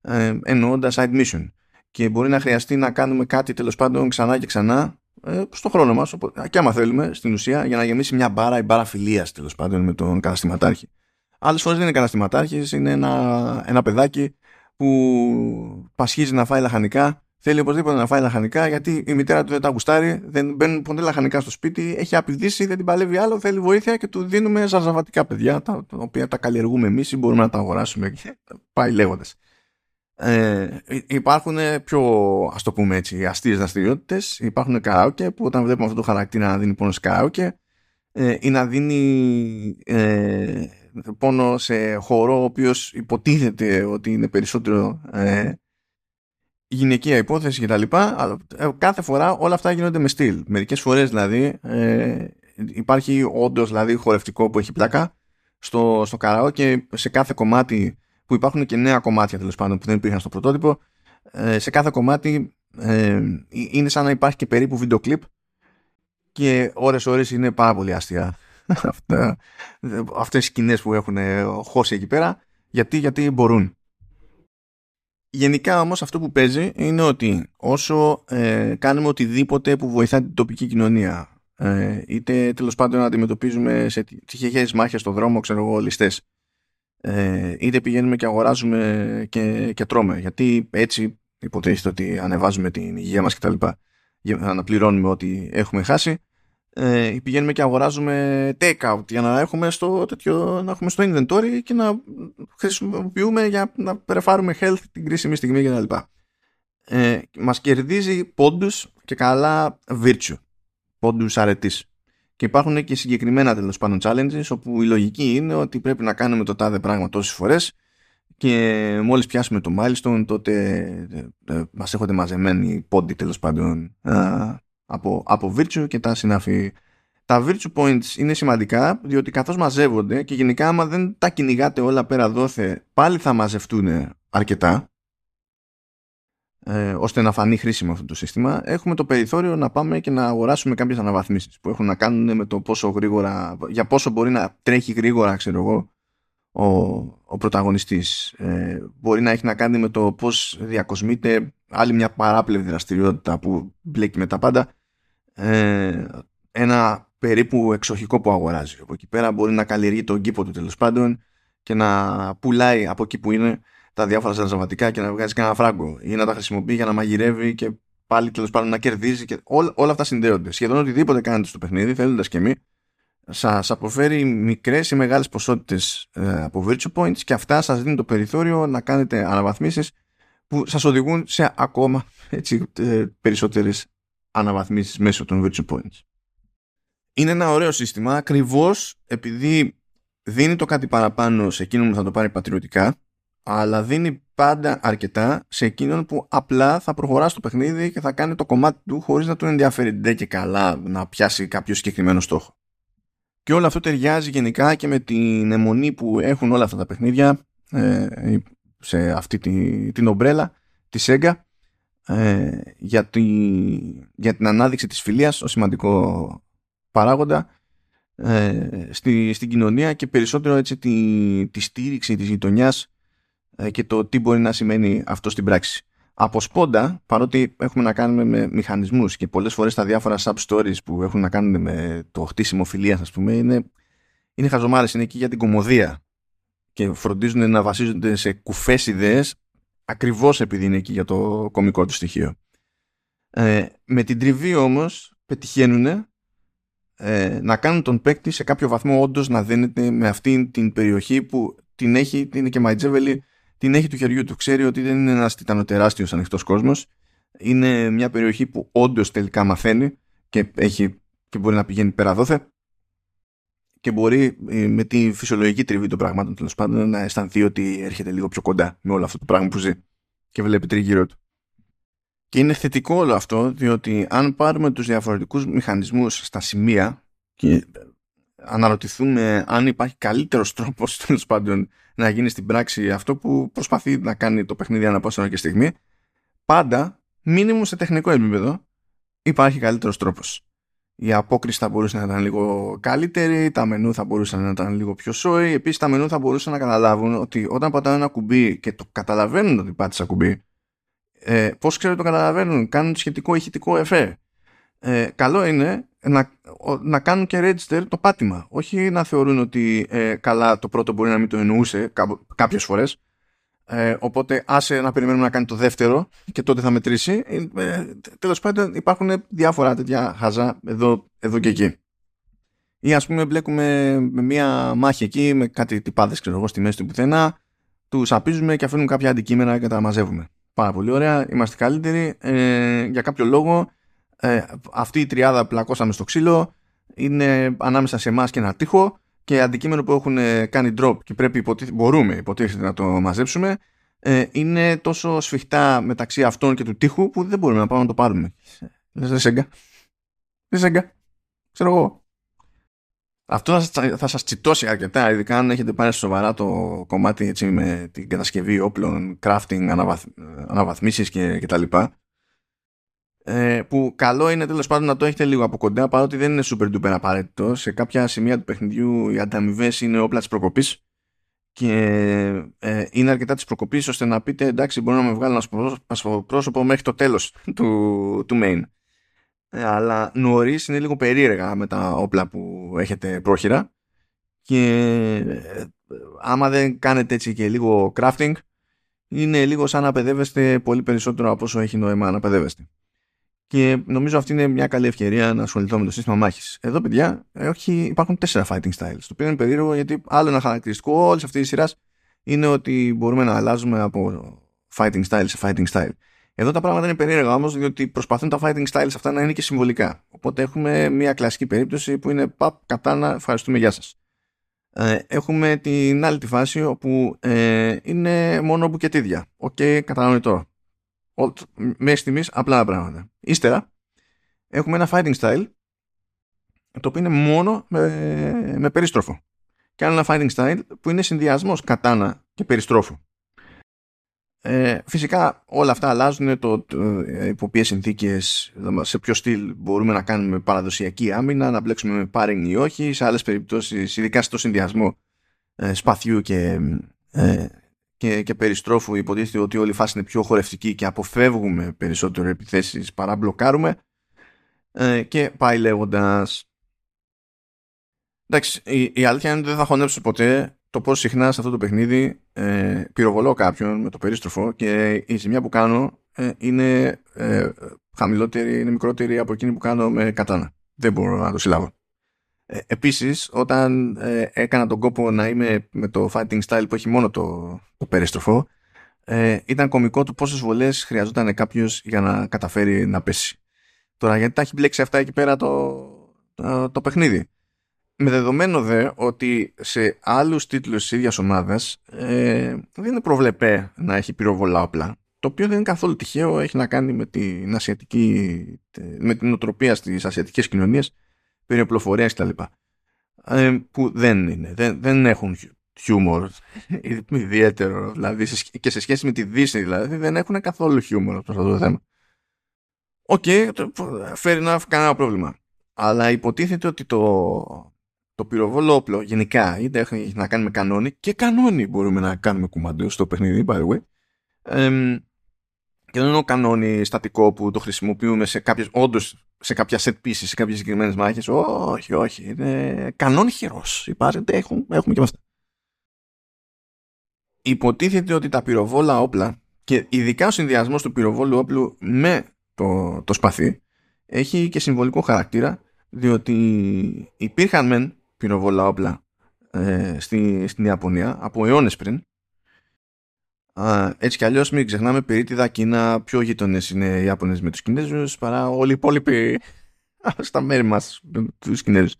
ε, εννοώντας side mission. Και μπορεί να χρειαστεί να κάνουμε κάτι τέλος πάντων ξανά και ξανά ε, στον χρόνο μας, και άμα θέλουμε, στην ουσία, για να γεμίσει μια μπάρα ή μπάρα φιλίας τέλος πάντων με τον καταστηματάρχη. Άλλες φορές δεν είναι καταστηματάρχης, είναι ένα, ένα παιδάκι που πασχίζει να φάει λαχανικά. Θέλει οπωσδήποτε να φάει λαχανικά γιατί η μητέρα του δεν τα γουστάρει, δεν μπαίνουν ποτέ λαχανικά στο σπίτι, έχει απειδήσει, δεν την παλεύει άλλο, θέλει βοήθεια και του δίνουμε ζαρζαβατικά παιδιά, τα, οποία τα καλλιεργούμε εμείς ή μπορούμε να τα αγοράσουμε. Και πάει λέγοντας. Ε, υπάρχουν πιο ας το πούμε έτσι αστείες δραστηριότητες. υπάρχουν καράοκε που όταν βλέπουμε αυτό το χαρακτήρα να δίνει πόνο σε καράοκε ε, ή να δίνει ε, πόνο σε χώρο ο οποίος υποτίθεται ότι είναι περισσότερο ε, γυναικεία υπόθεση κτλ. Αλλά ε, κάθε φορά όλα αυτά γίνονται με στυλ. Μερικές φορές δηλαδή ε, υπάρχει όντως δηλαδή χορευτικό που έχει πλάκα στο, στο καράο και σε κάθε κομμάτι που υπάρχουν και νέα κομμάτια τέλος πάντων που δεν υπήρχαν στο πρωτότυπο ε, σε κάθε κομμάτι ε, είναι σαν να υπάρχει και περίπου βίντεο κλιπ και ώρες ώρες είναι πάρα πολύ αστεία *laughs* αυτά, αυτές οι σκηνές που έχουν χώσει εκεί πέρα γιατί, γιατί μπορούν γενικά όμως αυτό που παίζει είναι ότι όσο ε, κάνουμε οτιδήποτε που βοηθά την τοπική κοινωνία ε, είτε τέλος πάντων να αντιμετωπίζουμε σε τυχαίες μάχες στον δρόμο ξέρω εγώ ληστές ε, είτε πηγαίνουμε και αγοράζουμε και, και τρώμε γιατί έτσι υποτίθεται ότι ανεβάζουμε την υγεία μας κτλ. Για να πληρώνουμε ό,τι έχουμε χάσει ε, πηγαίνουμε και αγοράζουμε take-out για να έχουμε στο, τέτοιο, να έχουμε στο inventory και να χρησιμοποιούμε για να πρεφάρουμε health την κρίσιμη στιγμή κτλ. Ε, μας κερδίζει πόντους και καλά virtue, πόντους αρετής. Και υπάρχουν και συγκεκριμένα τέλος πάντων challenges όπου η λογική είναι ότι πρέπει να κάνουμε το τάδε πράγμα τόσες φορές και μόλις πιάσουμε το milestone τότε ε, ε μας έχονται μαζεμένοι πόντι τέλος πάντων από, από Virtue και τα συναφή. Τα Virtue Points είναι σημαντικά διότι καθώς μαζεύονται και γενικά άμα δεν τα κυνηγάτε όλα πέρα δόθε πάλι θα μαζευτούν αρκετά ε, ώστε να φανεί χρήσιμο αυτό το σύστημα έχουμε το περιθώριο να πάμε και να αγοράσουμε κάποιες αναβαθμίσεις που έχουν να κάνουν με το πόσο γρήγορα για πόσο μπορεί να τρέχει γρήγορα ξέρω εγώ ο, ο πρωταγωνιστής ε, μπορεί να έχει να κάνει με το πώς διακοσμείται άλλη μια παράπλευρη δραστηριότητα που μπλέκει με τα πάντα ε, ένα περίπου εξοχικό που αγοράζει. Από εκεί πέρα μπορεί να καλλιεργεί τον κήπο του τέλος πάντων και να πουλάει από εκεί που είναι τα διάφορα ζαρζαβατικά και να βγάζει κανένα φράγκο ή να τα χρησιμοποιεί για να μαγειρεύει και πάλι τέλος πάντων να κερδίζει και όλα, όλα αυτά συνδέονται. Σχεδόν οτιδήποτε κάνετε στο παιχνίδι, θέλοντας και μη, σας αποφέρει μικρές ή μεγάλες ποσότητες ε, από virtue points και αυτά σας δίνουν το περιθώριο να κάνετε αναβαθμίσεις που σας οδηγούν σε ακόμα έτσι, ε, περισσότερες αναβαθμίσεις μέσω των virtue points. Είναι ένα ωραίο σύστημα ακριβώς επειδή δίνει το κάτι παραπάνω σε εκείνον που θα το πάρει πατριωτικά αλλά δίνει πάντα αρκετά σε εκείνον που απλά θα προχωρά στο παιχνίδι και θα κάνει το κομμάτι του χωρίς να του ενδιαφέρει ντε και καλά να πιάσει κάποιο συγκεκριμένο στόχο. Και όλο αυτό ταιριάζει γενικά και με την αιμονή που έχουν όλα αυτά τα παιχνίδια ε, σε αυτή τη, την ομπρέλα της Sega ε, για, τη, για την ανάδειξη της φιλίας ως σημαντικό παράγοντα ε, στη, στην κοινωνία και περισσότερο έτσι τη, τη στήριξη της γειτονιάς ε, και το τι μπορεί να σημαίνει αυτό στην πράξη. Από σπόντα, παρότι έχουμε να κάνουμε με μηχανισμούς και πολλές φορές τα διάφορα sub-stories που έχουν να κάνουν με το χτίσιμο φιλίας, ας πούμε, είναι, είναι χαζομάρες, είναι εκεί για την κομμωδία και φροντίζουν να βασίζονται σε κουφές ιδέες ακριβώς επειδή είναι εκεί για το κομικό του στοιχείο. Ε, με την τριβή όμως πετυχαίνουν ε, να κάνουν τον παίκτη σε κάποιο βαθμό όντως να δένεται με αυτήν την περιοχή που την έχει, είναι και Μαϊτζέβελη, την έχει του χεριού του. Ξέρει ότι δεν είναι ένας τιτανοτεράστιος ανοιχτός κόσμος. Είναι μια περιοχή που όντως τελικά μαθαίνει και, έχει, και μπορεί να πηγαίνει πέρα δόθε και μπορεί ε, με τη φυσιολογική τριβή των πραγμάτων τέλος πάντων να αισθανθεί ότι έρχεται λίγο πιο κοντά με όλο αυτό το πράγμα που ζει και βλέπει τριγύρω του. Και είναι θετικό όλο αυτό, διότι αν πάρουμε τους διαφορετικούς μηχανισμούς στα σημεία και αναρωτηθούμε αν υπάρχει καλύτερος τρόπος *laughs* τέλος πάντων να γίνει στην πράξη αυτό που προσπαθεί να κάνει το παιχνίδι ανά πάσα και στιγμή, πάντα, μήνυμου σε τεχνικό επίπεδο, υπάρχει καλύτερος τρόπος. Η απόκριση θα μπορούσε να ήταν λίγο καλύτερη, τα μενού θα μπορούσαν να ήταν λίγο πιο σόι. Επίσης, τα μενού θα μπορούσαν να καταλάβουν ότι όταν πατάνε ένα κουμπί και το καταλαβαίνουν ότι πάτησα κουμπί, ε, πώς ξέρω το καταλαβαίνουν, κάνουν σχετικό ηχητικό εφέ. Ε, καλό είναι να, να κάνουν και register το πάτημα. Όχι να θεωρούν ότι ε, καλά το πρώτο μπορεί να μην το εννοούσε κάποιες φορές. Ε, οπότε άσε να περιμένουμε να κάνει το δεύτερο και τότε θα μετρήσει. Ε, ε τέλος πάντων υπάρχουν διάφορα τέτοια χαζά εδώ, εδώ και εκεί. Ή ας πούμε μπλέκουμε με μια μάχη εκεί με κάτι τυπάδες ξέρω εγώ στη μέση του πουθενά τους απίζουμε και αφήνουμε κάποια αντικείμενα και τα μαζεύουμε πάρα πολύ ωραία, είμαστε καλύτεροι. Ε, για κάποιο λόγο ε, αυτή η τριάδα πλακώσαμε στο ξύλο είναι ανάμεσα σε εμάς και ένα τείχο και αντικείμενο που έχουν κάνει drop και πρέπει μπορούμε υποτίθεται να το μαζέψουμε ε, είναι τόσο σφιχτά μεταξύ αυτών και του τείχου που δεν μπορούμε να πάμε να το πάρουμε. Λες δεν σέγγα. Δεν σέγγα. Ξέρω εγώ. Αυτό θα σας τσιτώσει αρκετά, ειδικά αν έχετε πάρει σοβαρά το κομμάτι έτσι, με την κατασκευή όπλων, crafting, αναβαθ, αναβαθμίσεις και, και τα λοιπά. Ε, που καλό είναι τέλος πάντων να το έχετε λίγο από κοντά, παρότι δεν είναι super duper απαραίτητο. Σε κάποια σημεία του παιχνιδιού οι ανταμοιβές είναι όπλα της προκοπής και ε, είναι αρκετά της προκοπής ώστε να πείτε εντάξει, μπορώ να με βγάλω ένα πρόσωπο μέχρι το τέλος *laughs* του, του main. Ε, αλλά νωρίς είναι λίγο περίεργα με τα όπλα που έχετε πρόχειρα και ε, άμα δεν κάνετε έτσι και λίγο crafting είναι λίγο σαν να παιδεύεστε πολύ περισσότερο από όσο έχει νόημα να παιδεύεστε. Και νομίζω αυτή είναι μια καλή ευκαιρία να ασχοληθώ με το σύστημα μάχης. Εδώ, παιδιά, όχι, υπάρχουν τέσσερα fighting styles. Το οποίο είναι περίεργο γιατί άλλο ένα χαρακτηριστικό όλης αυτής της σειράς είναι ότι μπορούμε να αλλάζουμε από fighting style σε fighting style. Εδώ τα πράγματα είναι περίεργα όμως, διότι προσπαθούν τα fighting styles αυτά να είναι και συμβολικά. Οπότε έχουμε μια κλασική περίπτωση που είναι παπ, κατάνα, ευχαριστούμε, γεια σας. Ε, έχουμε την άλλη τη φάση όπου ε, είναι μόνο μπουκετίδια. Ok, okay, κατανοητό. Μέχρι στιγμής απλά πράγματα. Ύστερα έχουμε ένα fighting style το οποίο είναι μόνο με, με περιστρόφο. Και άλλο ένα fighting style που είναι συνδυασμός κατάνα και περιστρόφου. Ε, φυσικά όλα αυτά αλλάζουν το, το ε, υπό ποιες συνθήκες σε ποιο στυλ μπορούμε να κάνουμε παραδοσιακή άμυνα να μπλέξουμε με πάρινγκ ή όχι σε άλλες περιπτώσεις ειδικά στο συνδυασμό ε, σπαθιού και, ε, και, και περιστρόφου υποτίθεται ότι όλη η φάση είναι πιο χορευτική και αποφεύγουμε περισσότερο επιθέσεις παρά μπλοκάρουμε ε, και πάει λέγοντας εντάξει η, η αλήθεια είναι ότι δεν θα χωνέψω ποτέ το πώς συχνά σε αυτό το παιχνίδι ε, πυροβολώ κάποιον με το περίστροφο και η ζημιά που κάνω ε, είναι ε, χαμηλότερη, είναι μικρότερη από εκείνη που κάνω με κατάνα. Δεν μπορώ να το συλλάβω. Ε, επίσης, όταν ε, έκανα τον κόπο να είμαι με το fighting style που έχει μόνο το, το περίστροφο, ε, ήταν κομικό του πόσες βολές χρειαζόταν κάποιος για να καταφέρει να πέσει. Τώρα, γιατί τα έχει μπλέξει αυτά εκεί πέρα το, το, το παιχνίδι; Με δεδομένο δε ότι σε άλλους τίτλους της ίδιας ομάδας ε, δεν είναι προβλεπέ να έχει πυροβολά όπλα το οποίο δεν είναι καθόλου τυχαίο έχει να κάνει με την ασιατική με την οτροπία στις ασιατικές κοινωνίες περί οπλοφορίας κτλ ε, που δεν είναι δεν, δεν έχουν χιούμορ. *laughs* Ιδιαίτερο δηλαδή και σε σχέση με τη Δύση δηλαδή δεν έχουν καθόλου χιούμορ αυτό το θέμα. OK, okay, fair enough, κανένα πρόβλημα. Αλλά υποτίθεται ότι το, το πυροβόλο όπλο γενικά είτε έχει να κάνει με κανόνι και κανόνι μπορούμε να κάνουμε κουμαντό στο παιχνίδι by the way Και δεν είναι ο κανόνι στατικό που το χρησιμοποιούμε σε κάποιες, όντως σε κάποια set pieces, σε κάποιες συγκεκριμένες μάχες. Όχι, όχι. Είναι κανόνι χειρός. Υπάρχει, έχουμε, έχουμε και αυτά. Υποτίθεται ότι τα πυροβόλα όπλα και ειδικά ο συνδυασμός του πυροβόλου όπλου με το, το σπαθί έχει και συμβολικό χαρακτήρα διότι υπήρχαν μεν πυροβόλα όπλα ε, στη, στην Ιαπωνία από αιώνες πριν Α, έτσι κι αλλιώς μην ξεχνάμε περίτιδα Κίνα πιο γείτονες είναι οι Ιάπωνες με τους Κινέζους παρά όλοι οι υπόλοιποι *laughs* στα μέρη μας τους Κινέζους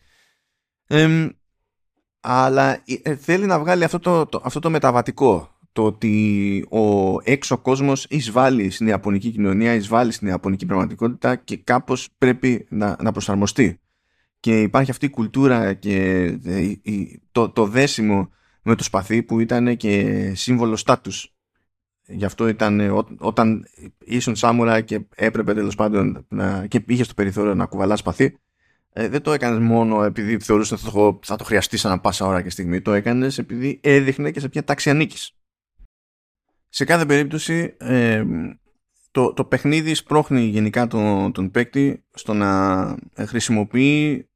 ε, αλλά ε, θέλει να βγάλει αυτό το, το, αυτό το μεταβατικό το ότι ο έξω κόσμος εισβάλλει στην Ιαπωνική κοινωνία, εισβάλλει στην Ιαπωνική πραγματικότητα και κάπως πρέπει να, να προσαρμοστεί. Και υπάρχει αυτή η κουλτούρα και ε, το, το δέσιμο με το σπαθί που ήταν και σύμβολο στάτους. Γι' αυτό ήταν ό, όταν ήσουν σάμουρα και έπρεπε τέλος πάντων να, και πήγες στο περιθώριο να κουβαλάς σπαθί, ε, δεν το έκανες μόνο επειδή θεωρούσες ότι θα το, θα το χρειαστείς ανά πάσα ώρα και στιγμή. Το έκανες επειδή έδειχνε και σε ποια τάξη ανήκεις. Σε κάθε περίπτωση ε, το, το παιχνίδι σπρώχνει γενικά τον, τον παίκτη στο να χρησιμοποιεί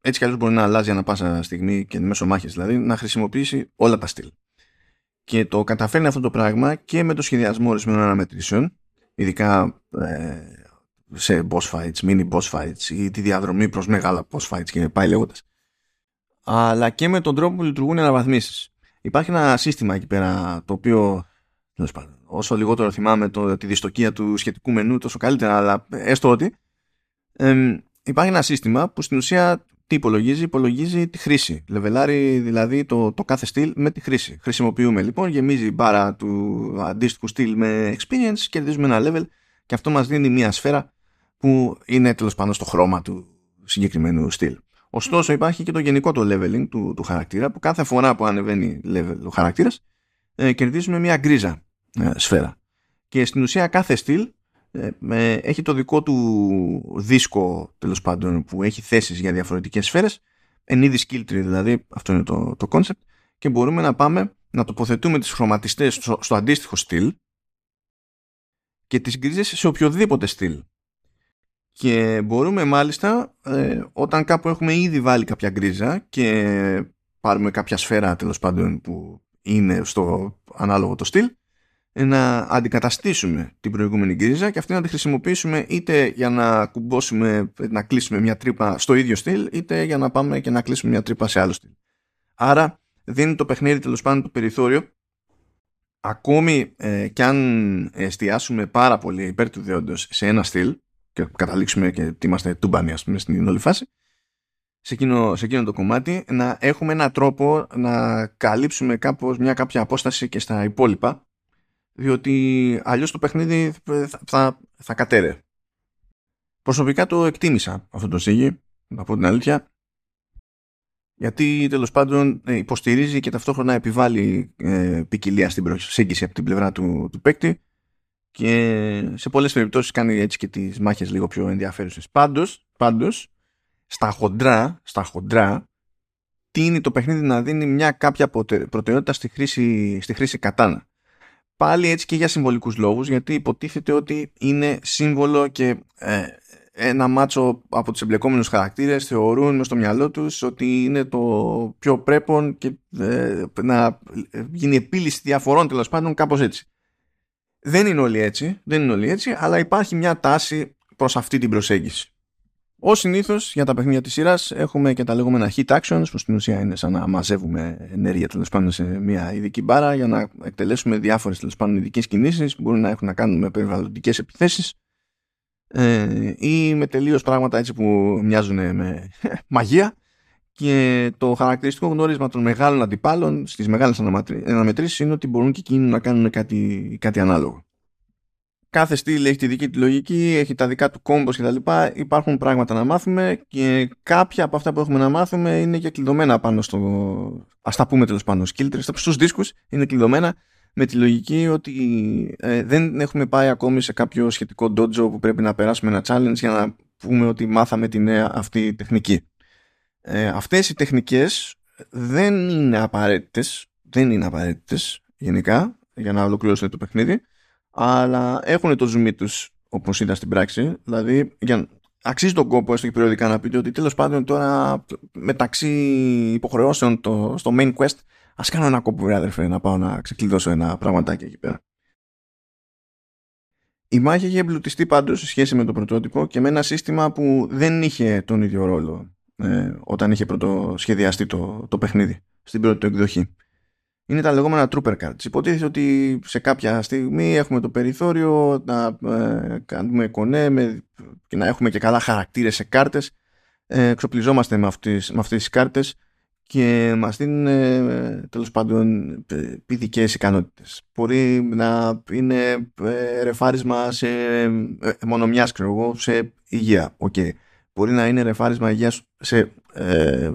έτσι κι αλλιώς μπορεί να αλλάζει ανά πάσα στιγμή και μέσω μάχης δηλαδή να χρησιμοποιήσει όλα τα στυλ. Και το καταφέρνει αυτό το πράγμα και με το σχεδιασμό ορισμένων αναμετρήσεων ειδικά ε, σε boss fights, mini boss fights ή τη διαδρομή προς μεγάλα boss fights και πάει λέγοντας. αλλά και με τον τρόπο που λειτουργούν οι αναβαθμίσεις. Υπάρχει ένα σύστημα εκεί πέρα το οποίο όσο λιγότερο θυμάμαι το, τη δυστοκία του σχετικού μενού τόσο καλύτερα αλλά έστω ότι ε, υπάρχει ένα σύστημα που στην ουσία τι υπολογίζει, υπολογίζει τη χρήση. Λεβελάρει δηλαδή το, το κάθε στυλ με τη χρήση. Χρησιμοποιούμε λοιπόν, γεμίζει η μπάρα του αντίστοιχου στυλ με experience, κερδίζουμε ένα level και αυτό μας δίνει μια σφαίρα που είναι τέλος πάντων στο χρώμα του συγκεκριμένου στυλ. Ωστόσο υπάρχει και το γενικό το leveling του, του χαρακτήρα που κάθε φορά που ανεβαίνει level ο χαρακτήρας ε, κερδίζουμε μια γκρίζα ε, σφαίρα. Και στην ουσία κάθε στυλ ε, έχει το δικό του δίσκο τέλος πάντων που έχει θέσεις για διαφορετικές σφαίρες. Εν είδη skill tree δηλαδή αυτό είναι το, το concept. Και μπορούμε να πάμε να τοποθετούμε τις χρωματιστές στο, στο αντίστοιχο στυλ και τις γκρίζες σε οποιοδήποτε στυλ. Και μπορούμε μάλιστα ε, όταν κάπου έχουμε ήδη βάλει κάποια γκρίζα και πάρουμε κάποια σφαίρα τέλος πάντων που είναι στο ανάλογο το στυλ να αντικαταστήσουμε την προηγούμενη γκρίζα και αυτή να τη χρησιμοποιήσουμε είτε για να κουμπώσουμε, να κλείσουμε μια τρύπα στο ίδιο στυλ, είτε για να πάμε και να κλείσουμε μια τρύπα σε άλλο στυλ. Άρα δίνει το παιχνίδι τέλος πάντων το περιθώριο ακόμη ε, και αν εστιάσουμε πάρα πολύ υπέρ του δεόντος σε ένα στυλ και καταλήξουμε και είμαστε τούμπανοι ας πούμε στην όλη φάση σε εκείνο, σε εκείνο το κομμάτι να έχουμε έναν τρόπο να καλύψουμε κάπως μια κάποια απόσταση και στα υπόλοιπα διότι αλλιώς το παιχνίδι θα, θα, θα κατέρε. Προσωπικά το εκτίμησα αυτό το σίγη, να πω την αλήθεια, γιατί τέλος πάντων ε, υποστηρίζει και ταυτόχρονα επιβάλλει ε, ποικιλία στην προσέγγιση από την πλευρά του, του παίκτη και σε πολλές περιπτώσεις κάνει έτσι και τις μάχες λίγο πιο ενδιαφέρουσες. Πάντως, πάντως στα χοντρά, στα χοντρά τίνει το παιχνίδι να δίνει μια κάποια προτεραιότητα στη χρήση, στη χρήση κατάνα πάλι έτσι και για συμβολικούς λόγους γιατί υποτίθεται ότι είναι σύμβολο και ε, ένα μάτσο από τους εμπλεκόμενους χαρακτήρες θεωρούν μες στο μυαλό τους ότι είναι το πιο πρέπον και ε, να γίνει επίλυση διαφορών τέλος πάντων κάπως έτσι. Δεν είναι όλοι έτσι, δεν είναι όλοι έτσι, αλλά υπάρχει μια τάση προς αυτή την προσέγγιση. Ω συνήθως για τα παιχνίδια της σειράς έχουμε και τα λεγόμενα hit actions, που στην ουσία είναι σαν να μαζεύουμε ενέργεια τέλος πάντων σε μια ειδική μπάρα για να εκτελέσουμε διάφορες τέλος πάντων ειδικές κινήσεις που μπορούν να έχουν να κάνουν με περιβαλλοντικές επιθέσεις ε, ή με τελείως πράγματα έτσι που μοιάζουν με *laughs* μαγεία. Και το χαρακτηριστικό γνώρισμα των μεγάλων αντιπάλων στις μεγάλες αναμετρήσεις είναι ότι μπορούν και εκείνοι να κάνουν κάτι, κάτι ανάλογο κάθε στυλ έχει τη δική του λογική, έχει τα δικά του κόμπος και τα λοιπά. Υπάρχουν πράγματα να μάθουμε και κάποια από αυτά που έχουμε να μάθουμε είναι και κλειδωμένα πάνω στο, ας τα πούμε τέλος πάνω, skill trees, στους δίσκους είναι κλειδωμένα με τη λογική ότι ε, δεν έχουμε πάει ακόμη σε κάποιο σχετικό dojo που πρέπει να περάσουμε ένα challenge για να πούμε ότι μάθαμε τη νέα αυτή τεχνική. Ε, αυτές οι τεχνικές δεν είναι απαραίτητες, δεν είναι απαραίτητες γενικά για να ολοκληρώσετε το παιχνίδι αλλά έχουν το zoom τους όπως είδα στην πράξη δηλαδή για, αξίζει τον κόπο έστω και περιοδικά να πείτε ότι τέλος πάντων τώρα μεταξύ υποχρεώσεων το, στο main quest ας κάνω ένα κόπο βρε αδερφέ να πάω να ξεκλειδώσω ένα πραγματάκι εκεί πέρα η μάχη είχε εμπλουτιστεί πάντως σε σχέση με το πρωτότυπο και με ένα σύστημα που δεν είχε τον ίδιο ρόλο ε, όταν είχε πρωτοσχεδιαστεί το, το παιχνίδι στην πρώτη εκδοχή. Είναι τα λεγόμενα trooper cards. Υποτίθεται ότι σε κάποια στιγμή έχουμε το περιθώριο να ε, κάνουμε κονέ με, και να έχουμε και καλά χαρακτήρες σε κάρτες. Ε, εξοπλιζόμαστε με αυτές, με αυτές τις κάρτες και μας δίνουν ε, τέλος πάντων πηδικέ ικανότητες. Μπορεί να είναι ε, ρεφάρισμα σε ε, μονομιάς, ξέρω εγώ, σε υγεία. Okay. Μπορεί να είναι ρεφάρισμα υγείας σε, ε,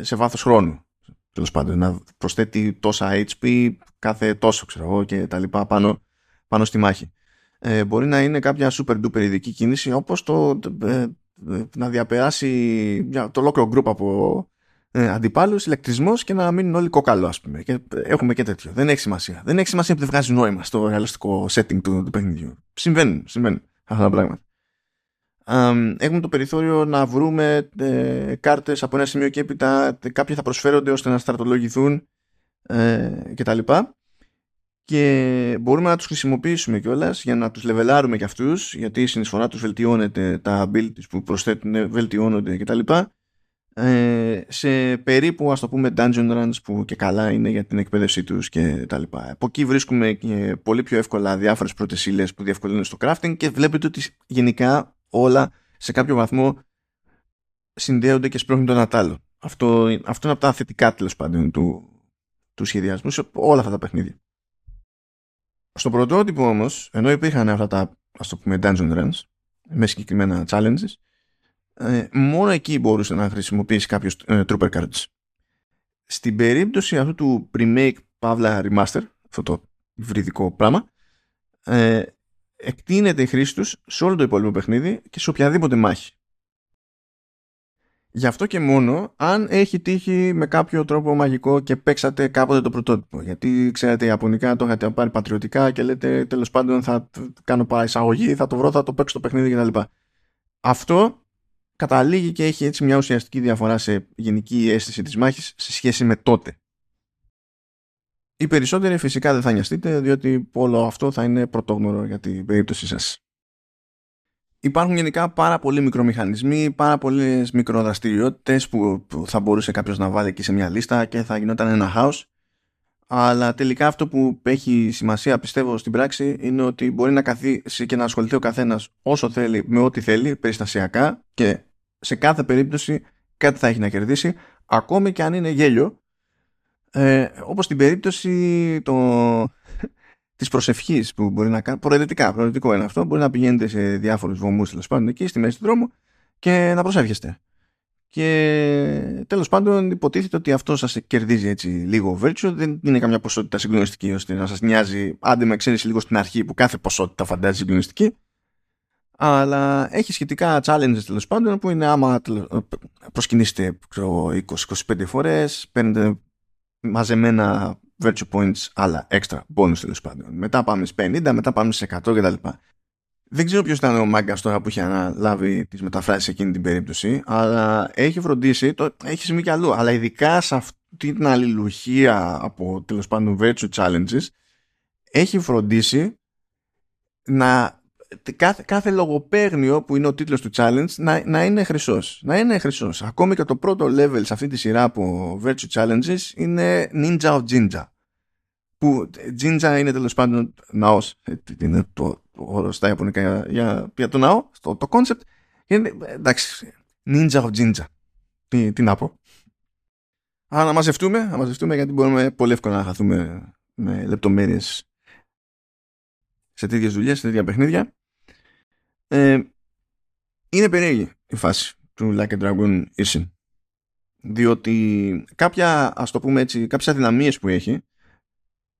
σε βάθος χρόνου. Τέλος πάντων, να προσθέτει τόσα HP κάθε τόσο, ξέρω εγώ, και τα λοιπά πάνω, πάνω στη μάχη. Ε, μπορεί να είναι κάποια super duper ειδική κίνηση όπως το, να διαπεράσει το ολόκληρο group από ε, αντιπάλους, ηλεκτρισμός και να μείνουν όλοι κοκαλό, ας πούμε. Και έχουμε και τέτοιο. Δεν έχει σημασία. Δεν έχει σημασία που δεν βγάζει νόημα στο ρεαλιστικό setting του, του παιχνιδιού. Συμβαίνουν, συμβαίνουν αυτά τα πράγματα. Έχουμε το περιθώριο να βρούμε ε, κάρτες από ένα σημείο και έπειτα κάποιοι θα προσφέρονται ώστε να στρατολογηθούν ε, κτλ. Και μπορούμε να τους χρησιμοποιήσουμε κιόλας για να τους λεβελάρουμε κι αυτούς γιατί η συνεισφορά τους βελτιώνεται, τα abilities που προσθέτουν βελτιώνονται κτλ ε, σε περίπου ας το πούμε dungeon runs που και καλά είναι για την εκπαίδευσή τους και τα λοιπά. Από εκεί βρίσκουμε και πολύ πιο εύκολα διάφορες πρώτες ύλες που διευκολύνουν στο crafting και βλέπετε ότι γενικά όλα σε κάποιο βαθμό συνδέονται και σπρώχνουν τον ατάλλο. Αυτό, αυτό είναι από τα θετικά τέλος πάντων του, του σχεδιασμού σε όλα αυτά τα παιχνίδια. Στο πρωτότυπο όμως, ενώ υπήρχαν αυτά τα ας το πούμε dungeon runs με συγκεκριμένα challenges, ε, μόνο εκεί μπορούσε να χρησιμοποιήσει κάποιος ε, Trooper Cards. Στην περίπτωση αυτού του remake Pavla Remaster, αυτό το βρυδικό πράγμα, ε, εκτείνεται η χρήση τους σε όλο το υπόλοιπο παιχνίδι και σε οποιαδήποτε μάχη. Γι' αυτό και μόνο αν έχει τύχει με κάποιο τρόπο μαγικό και παίξατε κάποτε το πρωτότυπο. Γιατί ξέρετε, οι Ιαπωνικά το είχατε πάρει πατριωτικά και λέτε τέλος πάντων θα κάνω εισαγωγή, θα το βρω, θα το παίξω το παιχνίδι κτλ. Αυτό καταλήγει και έχει έτσι μια ουσιαστική διαφορά σε γενική αίσθηση της μάχης σε σχέση με τότε. Οι περισσότεροι φυσικά δεν θα νοιαστείτε διότι όλο αυτό θα είναι πρωτόγνωρο για την περίπτωσή σας. Υπάρχουν γενικά πάρα πολλοί μικρομηχανισμοί, πάρα πολλές μικροδραστηριότητες που θα μπορούσε κάποιος να βάλει εκεί σε μια λίστα και θα γινόταν ένα house. Αλλά τελικά αυτό που έχει σημασία πιστεύω στην πράξη είναι ότι μπορεί να καθίσει και να ασχοληθεί ο καθένας όσο θέλει με ό,τι θέλει περιστασιακά και σε κάθε περίπτωση κάτι θα έχει να κερδίσει ακόμη και αν είναι γέλιο. Ε, όπως στην περίπτωση το, *laughs* της προσευχής που μπορεί να κάνει προαιρετικά, προαιρετικό είναι αυτό μπορεί να πηγαίνετε σε διάφορους βωμούς τέλος πάντων εκεί στη μέση του δρόμου και να προσεύχεστε και τέλος πάντων υποτίθεται ότι αυτό σας κερδίζει έτσι λίγο virtue δεν είναι καμιά ποσότητα συγκλονιστική ώστε να σας νοιάζει. Άντε με εξαίρεση λίγο στην αρχή που κάθε ποσότητα φαντάζει συγκλονιστική. Αλλά έχει σχετικά challenges τέλος πάντων που είναι άμα προσκυνήσετε 20-25 φορές παίρνετε μαζεμένα virtue points άλλα extra bonus τέλος πάντων. Μετά πάμε στις 50, μετά πάμε σε 100 κτλ. Δεν ξέρω ποιος ήταν ο μάγκας τώρα που είχε αναλάβει τις μεταφράσεις εκείνη την περίπτωση, αλλά έχει φροντίσει, το, έχει σημεί κι αλλού, αλλά ειδικά σε αυτή την αλληλουχία από τέλος πάντων virtue challenges, έχει φροντίσει να κάθε, κάθε λογοπαίγνιο που είναι ο τίτλος του challenge να, να είναι χρυσός. Να είναι χρυσός. Ακόμη και το πρώτο level σε αυτή τη σειρά από virtue challenges είναι Ninja of Jinja. Που Jinja είναι τέλος πάντων ναός. Ε, είναι το όρο στα Ιαπωνικά για, για, για το ναό, το, το concept. Είναι, εντάξει, Ninja of Jinja. Τι, τι να πω. Αλλά να μαζευτούμε, να μαζευτούμε γιατί μπορούμε πολύ εύκολα να χαθούμε με λεπτομέρειες σε τέτοιες δουλειές, σε τέτοια παιχνίδια. Ε, είναι περίεργη η φάση του Like a Dragon Ishin. Διότι κάποια, ας το πούμε έτσι, κάποιες αδυναμίες που έχει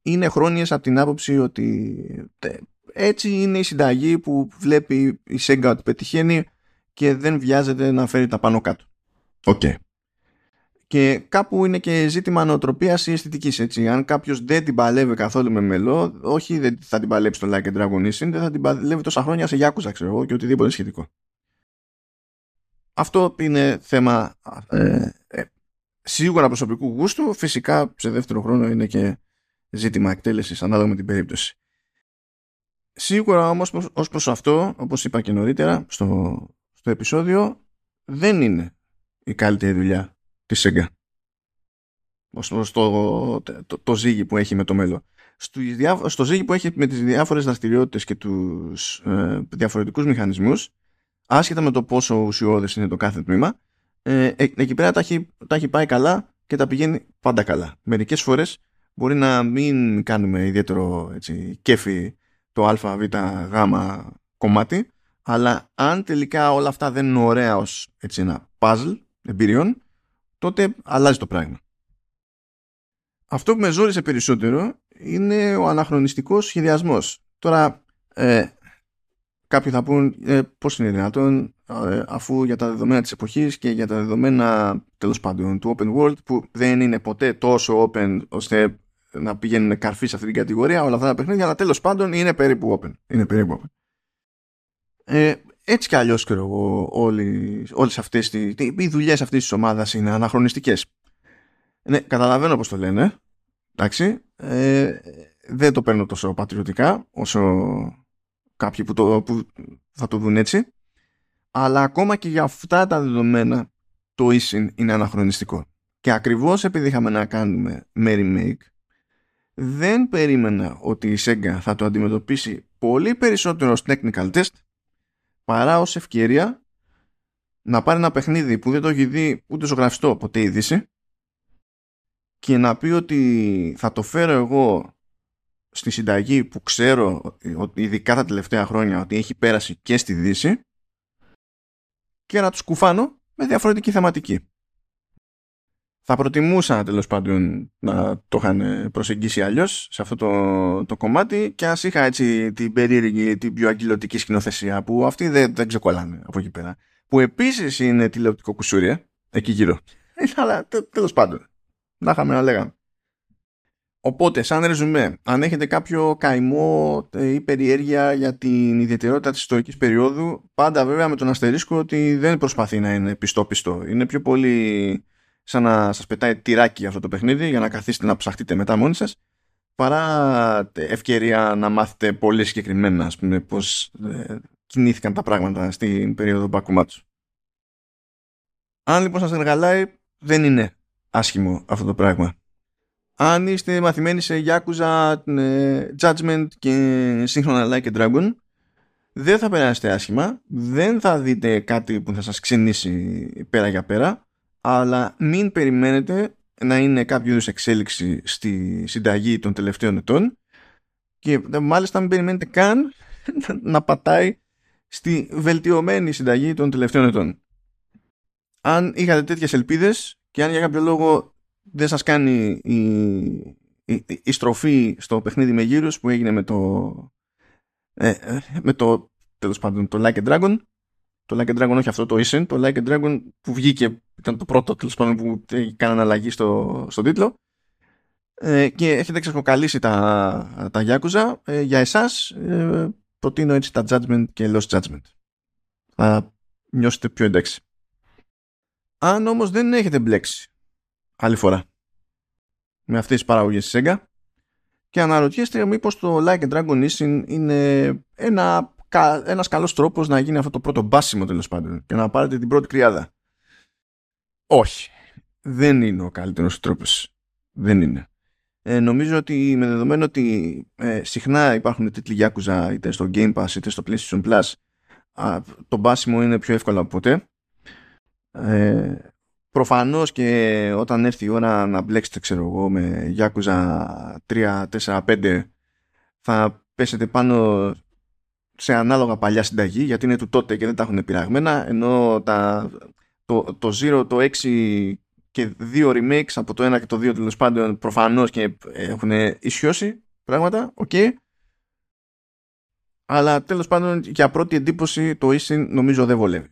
είναι χρόνιες από την άποψη ότι έτσι είναι η συνταγή που βλέπει η Sega ότι πετυχαίνει και δεν βιάζεται να φέρει τα πάνω κάτω. Οκ. και κάπου είναι και ζήτημα νοοτροπίας ή αισθητικής έτσι. Αν κάποιος δεν την παλεύει καθόλου με μελό, όχι δεν θα την παλέψει το Like a Dragon Ishin, δεν θα την παλεύει τόσα χρόνια σε Yakuza ξέρω εγώ και οτιδήποτε σχετικό. Αυτό είναι θέμα ε, ε, σίγουρα προσωπικού γούστου, φυσικά σε δεύτερο χρόνο είναι και ζήτημα εκτέλεσης ανάλογα με την περίπτωση. Σίγουρα όμως ως προς αυτό, όπως είπα και νωρίτερα στο, στο επεισόδιο, δεν είναι η καλύτερη δουλειά της Sega. Ως προς το, το, το, ζύγι που έχει με το μέλλον. Στο, στο ζύγι που έχει με τις διάφορες δραστηριότητες και τους ε, διαφορετικούς μηχανισμούς, άσχετα με το πόσο ουσιώδες είναι το κάθε τμήμα, ε, ε, εκεί πέρα τα έχει, τα έχει πάει καλά και τα πηγαίνει πάντα καλά. Μερικές φορές μπορεί να μην κάνουμε ιδιαίτερο έτσι, κέφι το α, β, γ κομμάτι, αλλά αν τελικά όλα αυτά δεν είναι ωραία ως έτσι, ένα puzzle εμπειριών, τότε αλλάζει το πράγμα. Αυτό που με ζόρισε περισσότερο είναι ο αναχρονιστικός σχεδιασμός. Τώρα, ε, κάποιοι θα πούν ε, πώς είναι δυνατόν ε, αφού για τα δεδομένα της εποχής και για τα δεδομένα τέλος πάντων του open world που δεν είναι ποτέ τόσο open ώστε να πηγαίνουν καρφί σε αυτή την κατηγορία όλα αυτά τα παιχνίδια, αλλά τέλος πάντων είναι περίπου open. Είναι περίπου open. Ε, έτσι κι αλλιώς ξέρω εγώ, όλες αυτές οι δουλειές αυτής της ομάδας είναι αναχρονιστικές. Ναι, καταλαβαίνω πώς το λένε. Εντάξει. Ε, δεν το παίρνω τόσο πατριωτικά όσο κάποιοι που, το, που θα το δουν έτσι. Αλλά ακόμα και για αυτά τα δεδομένα το ίσιν είναι αναχρονιστικό. Και ακριβώς επειδή είχαμε να κάνουμε με remake δεν περίμενα ότι η Sega θα το αντιμετωπίσει πολύ περισσότερο ως technical test παρά ως ευκαιρία να πάρει ένα παιχνίδι που δεν το έχει δει ούτε ζωγραφιστό ποτέ είδηση και να πει ότι θα το φέρω εγώ στη συνταγή που ξέρω ειδικά τα τελευταία χρόνια ότι έχει πέρασει και στη Δύση και να τους κουφάνω με διαφορετική θεματική. Θα προτιμούσα τέλος πάντων να το είχαν προσεγγίσει αλλιώς σε αυτό το, το κομμάτι και ας είχα έτσι την περίεργη, την πιο αγγελωτική σκηνοθεσία που αυτοί δεν, δεν ξεκολλάνε από εκεί πέρα. Που επίσης είναι τηλεοπτικό κουσούρια εκεί γύρω. *laughs* Αλλά τέλος πάντων. Να είχαμε να λέγαμε. Οπότε, σαν ρεζουμέ, αν έχετε κάποιο καημό ή περιέργεια για την ιδιαιτερότητα της ιστορικής περίοδου, πάντα βέβαια με τον αστερίσκο ότι δεν προσπαθεί να είναι πιστό-πιστό. Είναι πιο πολύ σαν να σας πετάει τυράκι αυτό το παιχνίδι για να καθίσετε να ψαχτείτε μετά μόνοι σας παρά ευκαιρία να μάθετε πολύ συγκεκριμένα ας πούμε, πώς ε, κινήθηκαν τα πράγματα στην περίοδο Μπακουμάτσου. Αν λοιπόν σας εργαλάει δεν είναι άσχημο αυτό το πράγμα. Αν είστε μαθημένοι σε Yakuza, ε, Judgment και σύγχρονα Like a Dragon δεν θα περάσετε άσχημα, δεν θα δείτε κάτι που θα σας ξενήσει πέρα για πέρα αλλά μην περιμένετε να είναι κάποιο είδους εξέλιξη στη συνταγή των τελευταίων ετών και μάλιστα μην περιμένετε καν *laughs* να πατάει στη βελτιωμένη συνταγή των τελευταίων ετών. Αν είχατε τέτοιες ελπίδες και αν για κάποιο λόγο δεν σας κάνει η, η, η στροφή στο παιχνίδι με γύρους που έγινε με το ε, ε με το τέλος πάντων το Like a Dragon το Like a Dragon όχι αυτό το Isen, το Like a Dragon που βγήκε, ήταν το πρώτο τέλος πάντων που κάνανε αλλαγή στο, στον τίτλο. Ε, και έχετε ξεχοκαλίσει τα, τα Yakuza. Ε, για εσάς ε, προτείνω έτσι τα Judgment και Lost Judgment. Θα νιώσετε πιο εντάξει. Αν όμως δεν έχετε μπλέξει άλλη φορά με αυτές τις παραγωγές της Sega και αναρωτιέστε μήπως το Like a Dragon Isen είναι ένα ένας καλός τρόπος να γίνει αυτό το πρώτο μπάσιμο τέλος πάντων και να πάρετε την πρώτη κρυάδα. Όχι. Δεν είναι ο καλύτερος τρόπος. Δεν είναι. Ε, νομίζω ότι με δεδομένο ότι ε, συχνά υπάρχουν τίτλοι Yakuza είτε στο Game Pass είτε στο PlayStation Plus α, το μπάσιμο είναι πιο εύκολο από ποτέ. Ε, προφανώς και όταν έρθει η ώρα να μπλέξετε ξέρω εγώ με Yakuza 3, 4, 5 θα πέσετε πάνω σε ανάλογα παλιά συνταγή γιατί είναι του τότε και δεν τα έχουν πειραγμένα ενώ τα, το, το Zero, το 6 και δύο remakes από το 1 και το 2 τέλος πάντων προφανώς και έχουν ισιώσει πράγματα, OK. Okay. Αλλά τέλος πάντων για πρώτη εντύπωση το Ishin νομίζω δεν βολεύει.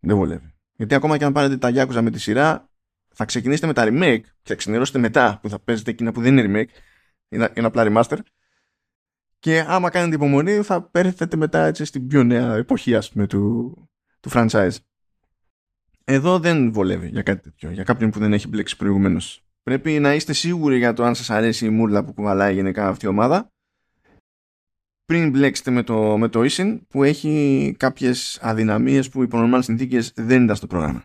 Δεν βολεύει. Γιατί ακόμα και αν πάρετε τα Yakuza με τη σειρά θα ξεκινήσετε με τα remake και θα ξενερώσετε μετά που θα παίζετε εκείνα που δεν είναι remake, είναι, είναι απλά remaster. Και άμα κάνετε υπομονή θα έρθετε μετά έτσι στην πιο νέα εποχή ας πούμε του, του franchise. Εδώ δεν βολεύει για κάτι τέτοιο, για κάποιον που δεν έχει μπλέξει προηγουμένως. Πρέπει να είστε σίγουροι για το αν σας αρέσει η μούρλα που κουβαλάει γενικά αυτή η ομάδα πριν μπλέξετε με το, με το Isin που έχει κάποιες αδυναμίες που υπό νορμάλ συνθήκες δεν ήταν στο πρόγραμμα.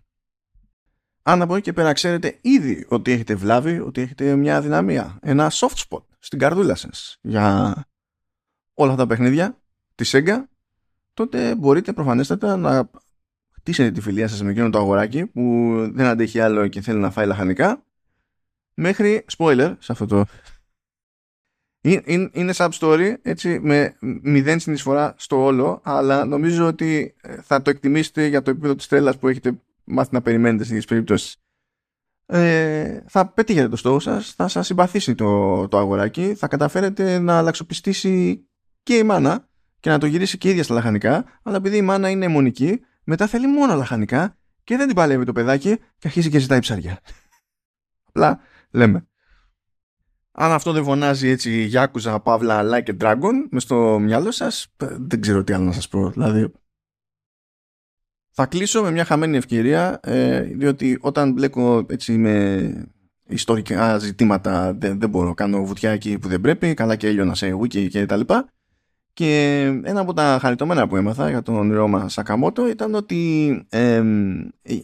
Αν από εκεί και πέρα ξέρετε ήδη ότι έχετε βλάβει, ότι έχετε μια αδυναμία, ένα soft spot στην καρδούλα σας για όλα αυτά τα παιχνίδια τη Sega, τότε μπορείτε προφανέστατα να χτίσετε τη φιλία σας με εκείνο το αγοράκι που δεν αντέχει άλλο και θέλει να φάει λαχανικά μέχρι, spoiler σε αυτό το είναι sub story έτσι, με μηδέν συνεισφορά στο όλο, αλλά νομίζω ότι ε, θα το εκτιμήσετε για το επίπεδο της τρέλας που έχετε μάθει να περιμένετε στις περιπτώσεις. Ε, θα πετύχετε το στόχο σας, θα σας συμπαθήσει το, το αγοράκι, θα καταφέρετε να αλλαξοπιστήσει και η μάνα και να το γυρίσει και η ίδια στα λαχανικά, αλλά επειδή η μάνα είναι αιμονική, μετά θέλει μόνο λαχανικά και δεν την παλεύει το παιδάκι και αρχίζει και ζητάει ψαριά. *laughs* Απλά λέμε αν αυτό δεν φωνάζει έτσι Yakuza, Παύλα, Like a Dragon μες στο μυαλό σας, δεν ξέρω τι άλλο να σας πω. Δηλαδή, θα κλείσω με μια χαμένη ευκαιρία, ε, διότι όταν μπλέκω έτσι με ιστορικά ζητήματα δεν, δεν μπορώ, κάνω βουτιά εκεί που δεν πρέπει, καλά και έλειωνα σε wiki και τα λοιπά. Και ένα από τα χαριτωμένα που έμαθα για τον Ρώμα Σακαμότο ήταν ότι ε,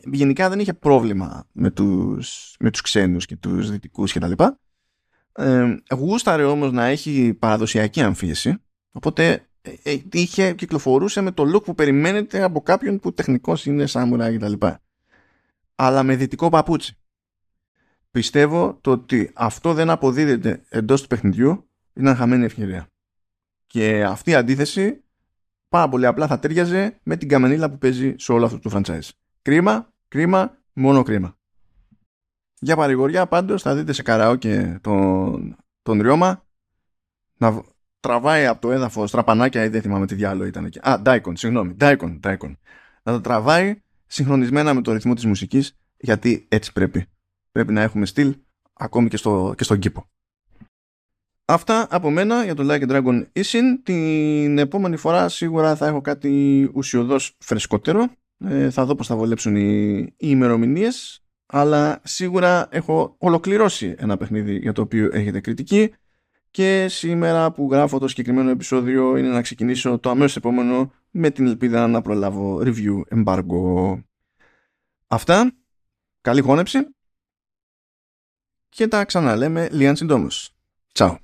γενικά δεν είχε πρόβλημα με τους, με τους ξένους και τους δυτικούς και τα λοιπά ε, γούσταρε όμως να έχει παραδοσιακή αμφίεση οπότε ε, ε, είχε, κυκλοφορούσε με το look που περιμένετε από κάποιον που τεχνικός είναι σάμουρα κτλ. Αλλά με δυτικό παπούτσι. Πιστεύω το ότι αυτό δεν αποδίδεται εντός του παιχνιδιού είναι χαμένη ευκαιρία. Και αυτή η αντίθεση πάρα πολύ απλά θα τέριαζε με την καμενίλα που παίζει σε όλο αυτό το franchise. Κρίμα, κρίμα, μόνο κρίμα. Για παρηγοριά πάντως θα δείτε σε καραόκε τον, τον Ριώμα να τραβάει από το έδαφος τραπανάκια ή δεν θυμάμαι τι διάλογο ήταν εκεί. Α, Daikon, συγγνώμη, Daikon, Daikon. Να το τραβάει συγχρονισμένα με το ρυθμό της μουσικής γιατί έτσι πρέπει. Πρέπει να έχουμε στυλ ακόμη και, στο, και στον κήπο. Αυτά από μένα για το Like a Dragon Isin. Την επόμενη φορά σίγουρα θα έχω κάτι ουσιοδός φρεσκότερο. Ε, θα δω πώς θα βολέψουν οι, οι ημερομηνίες αλλά σίγουρα έχω ολοκληρώσει ένα παιχνίδι για το οποίο έχετε κριτική και σήμερα που γράφω το συγκεκριμένο επεισόδιο είναι να ξεκινήσω το αμέσως επόμενο με την ελπίδα να προλάβω review embargo. Αυτά, καλή χώνεψη και τα ξαναλέμε λίγαν συντόμως. Τσάου.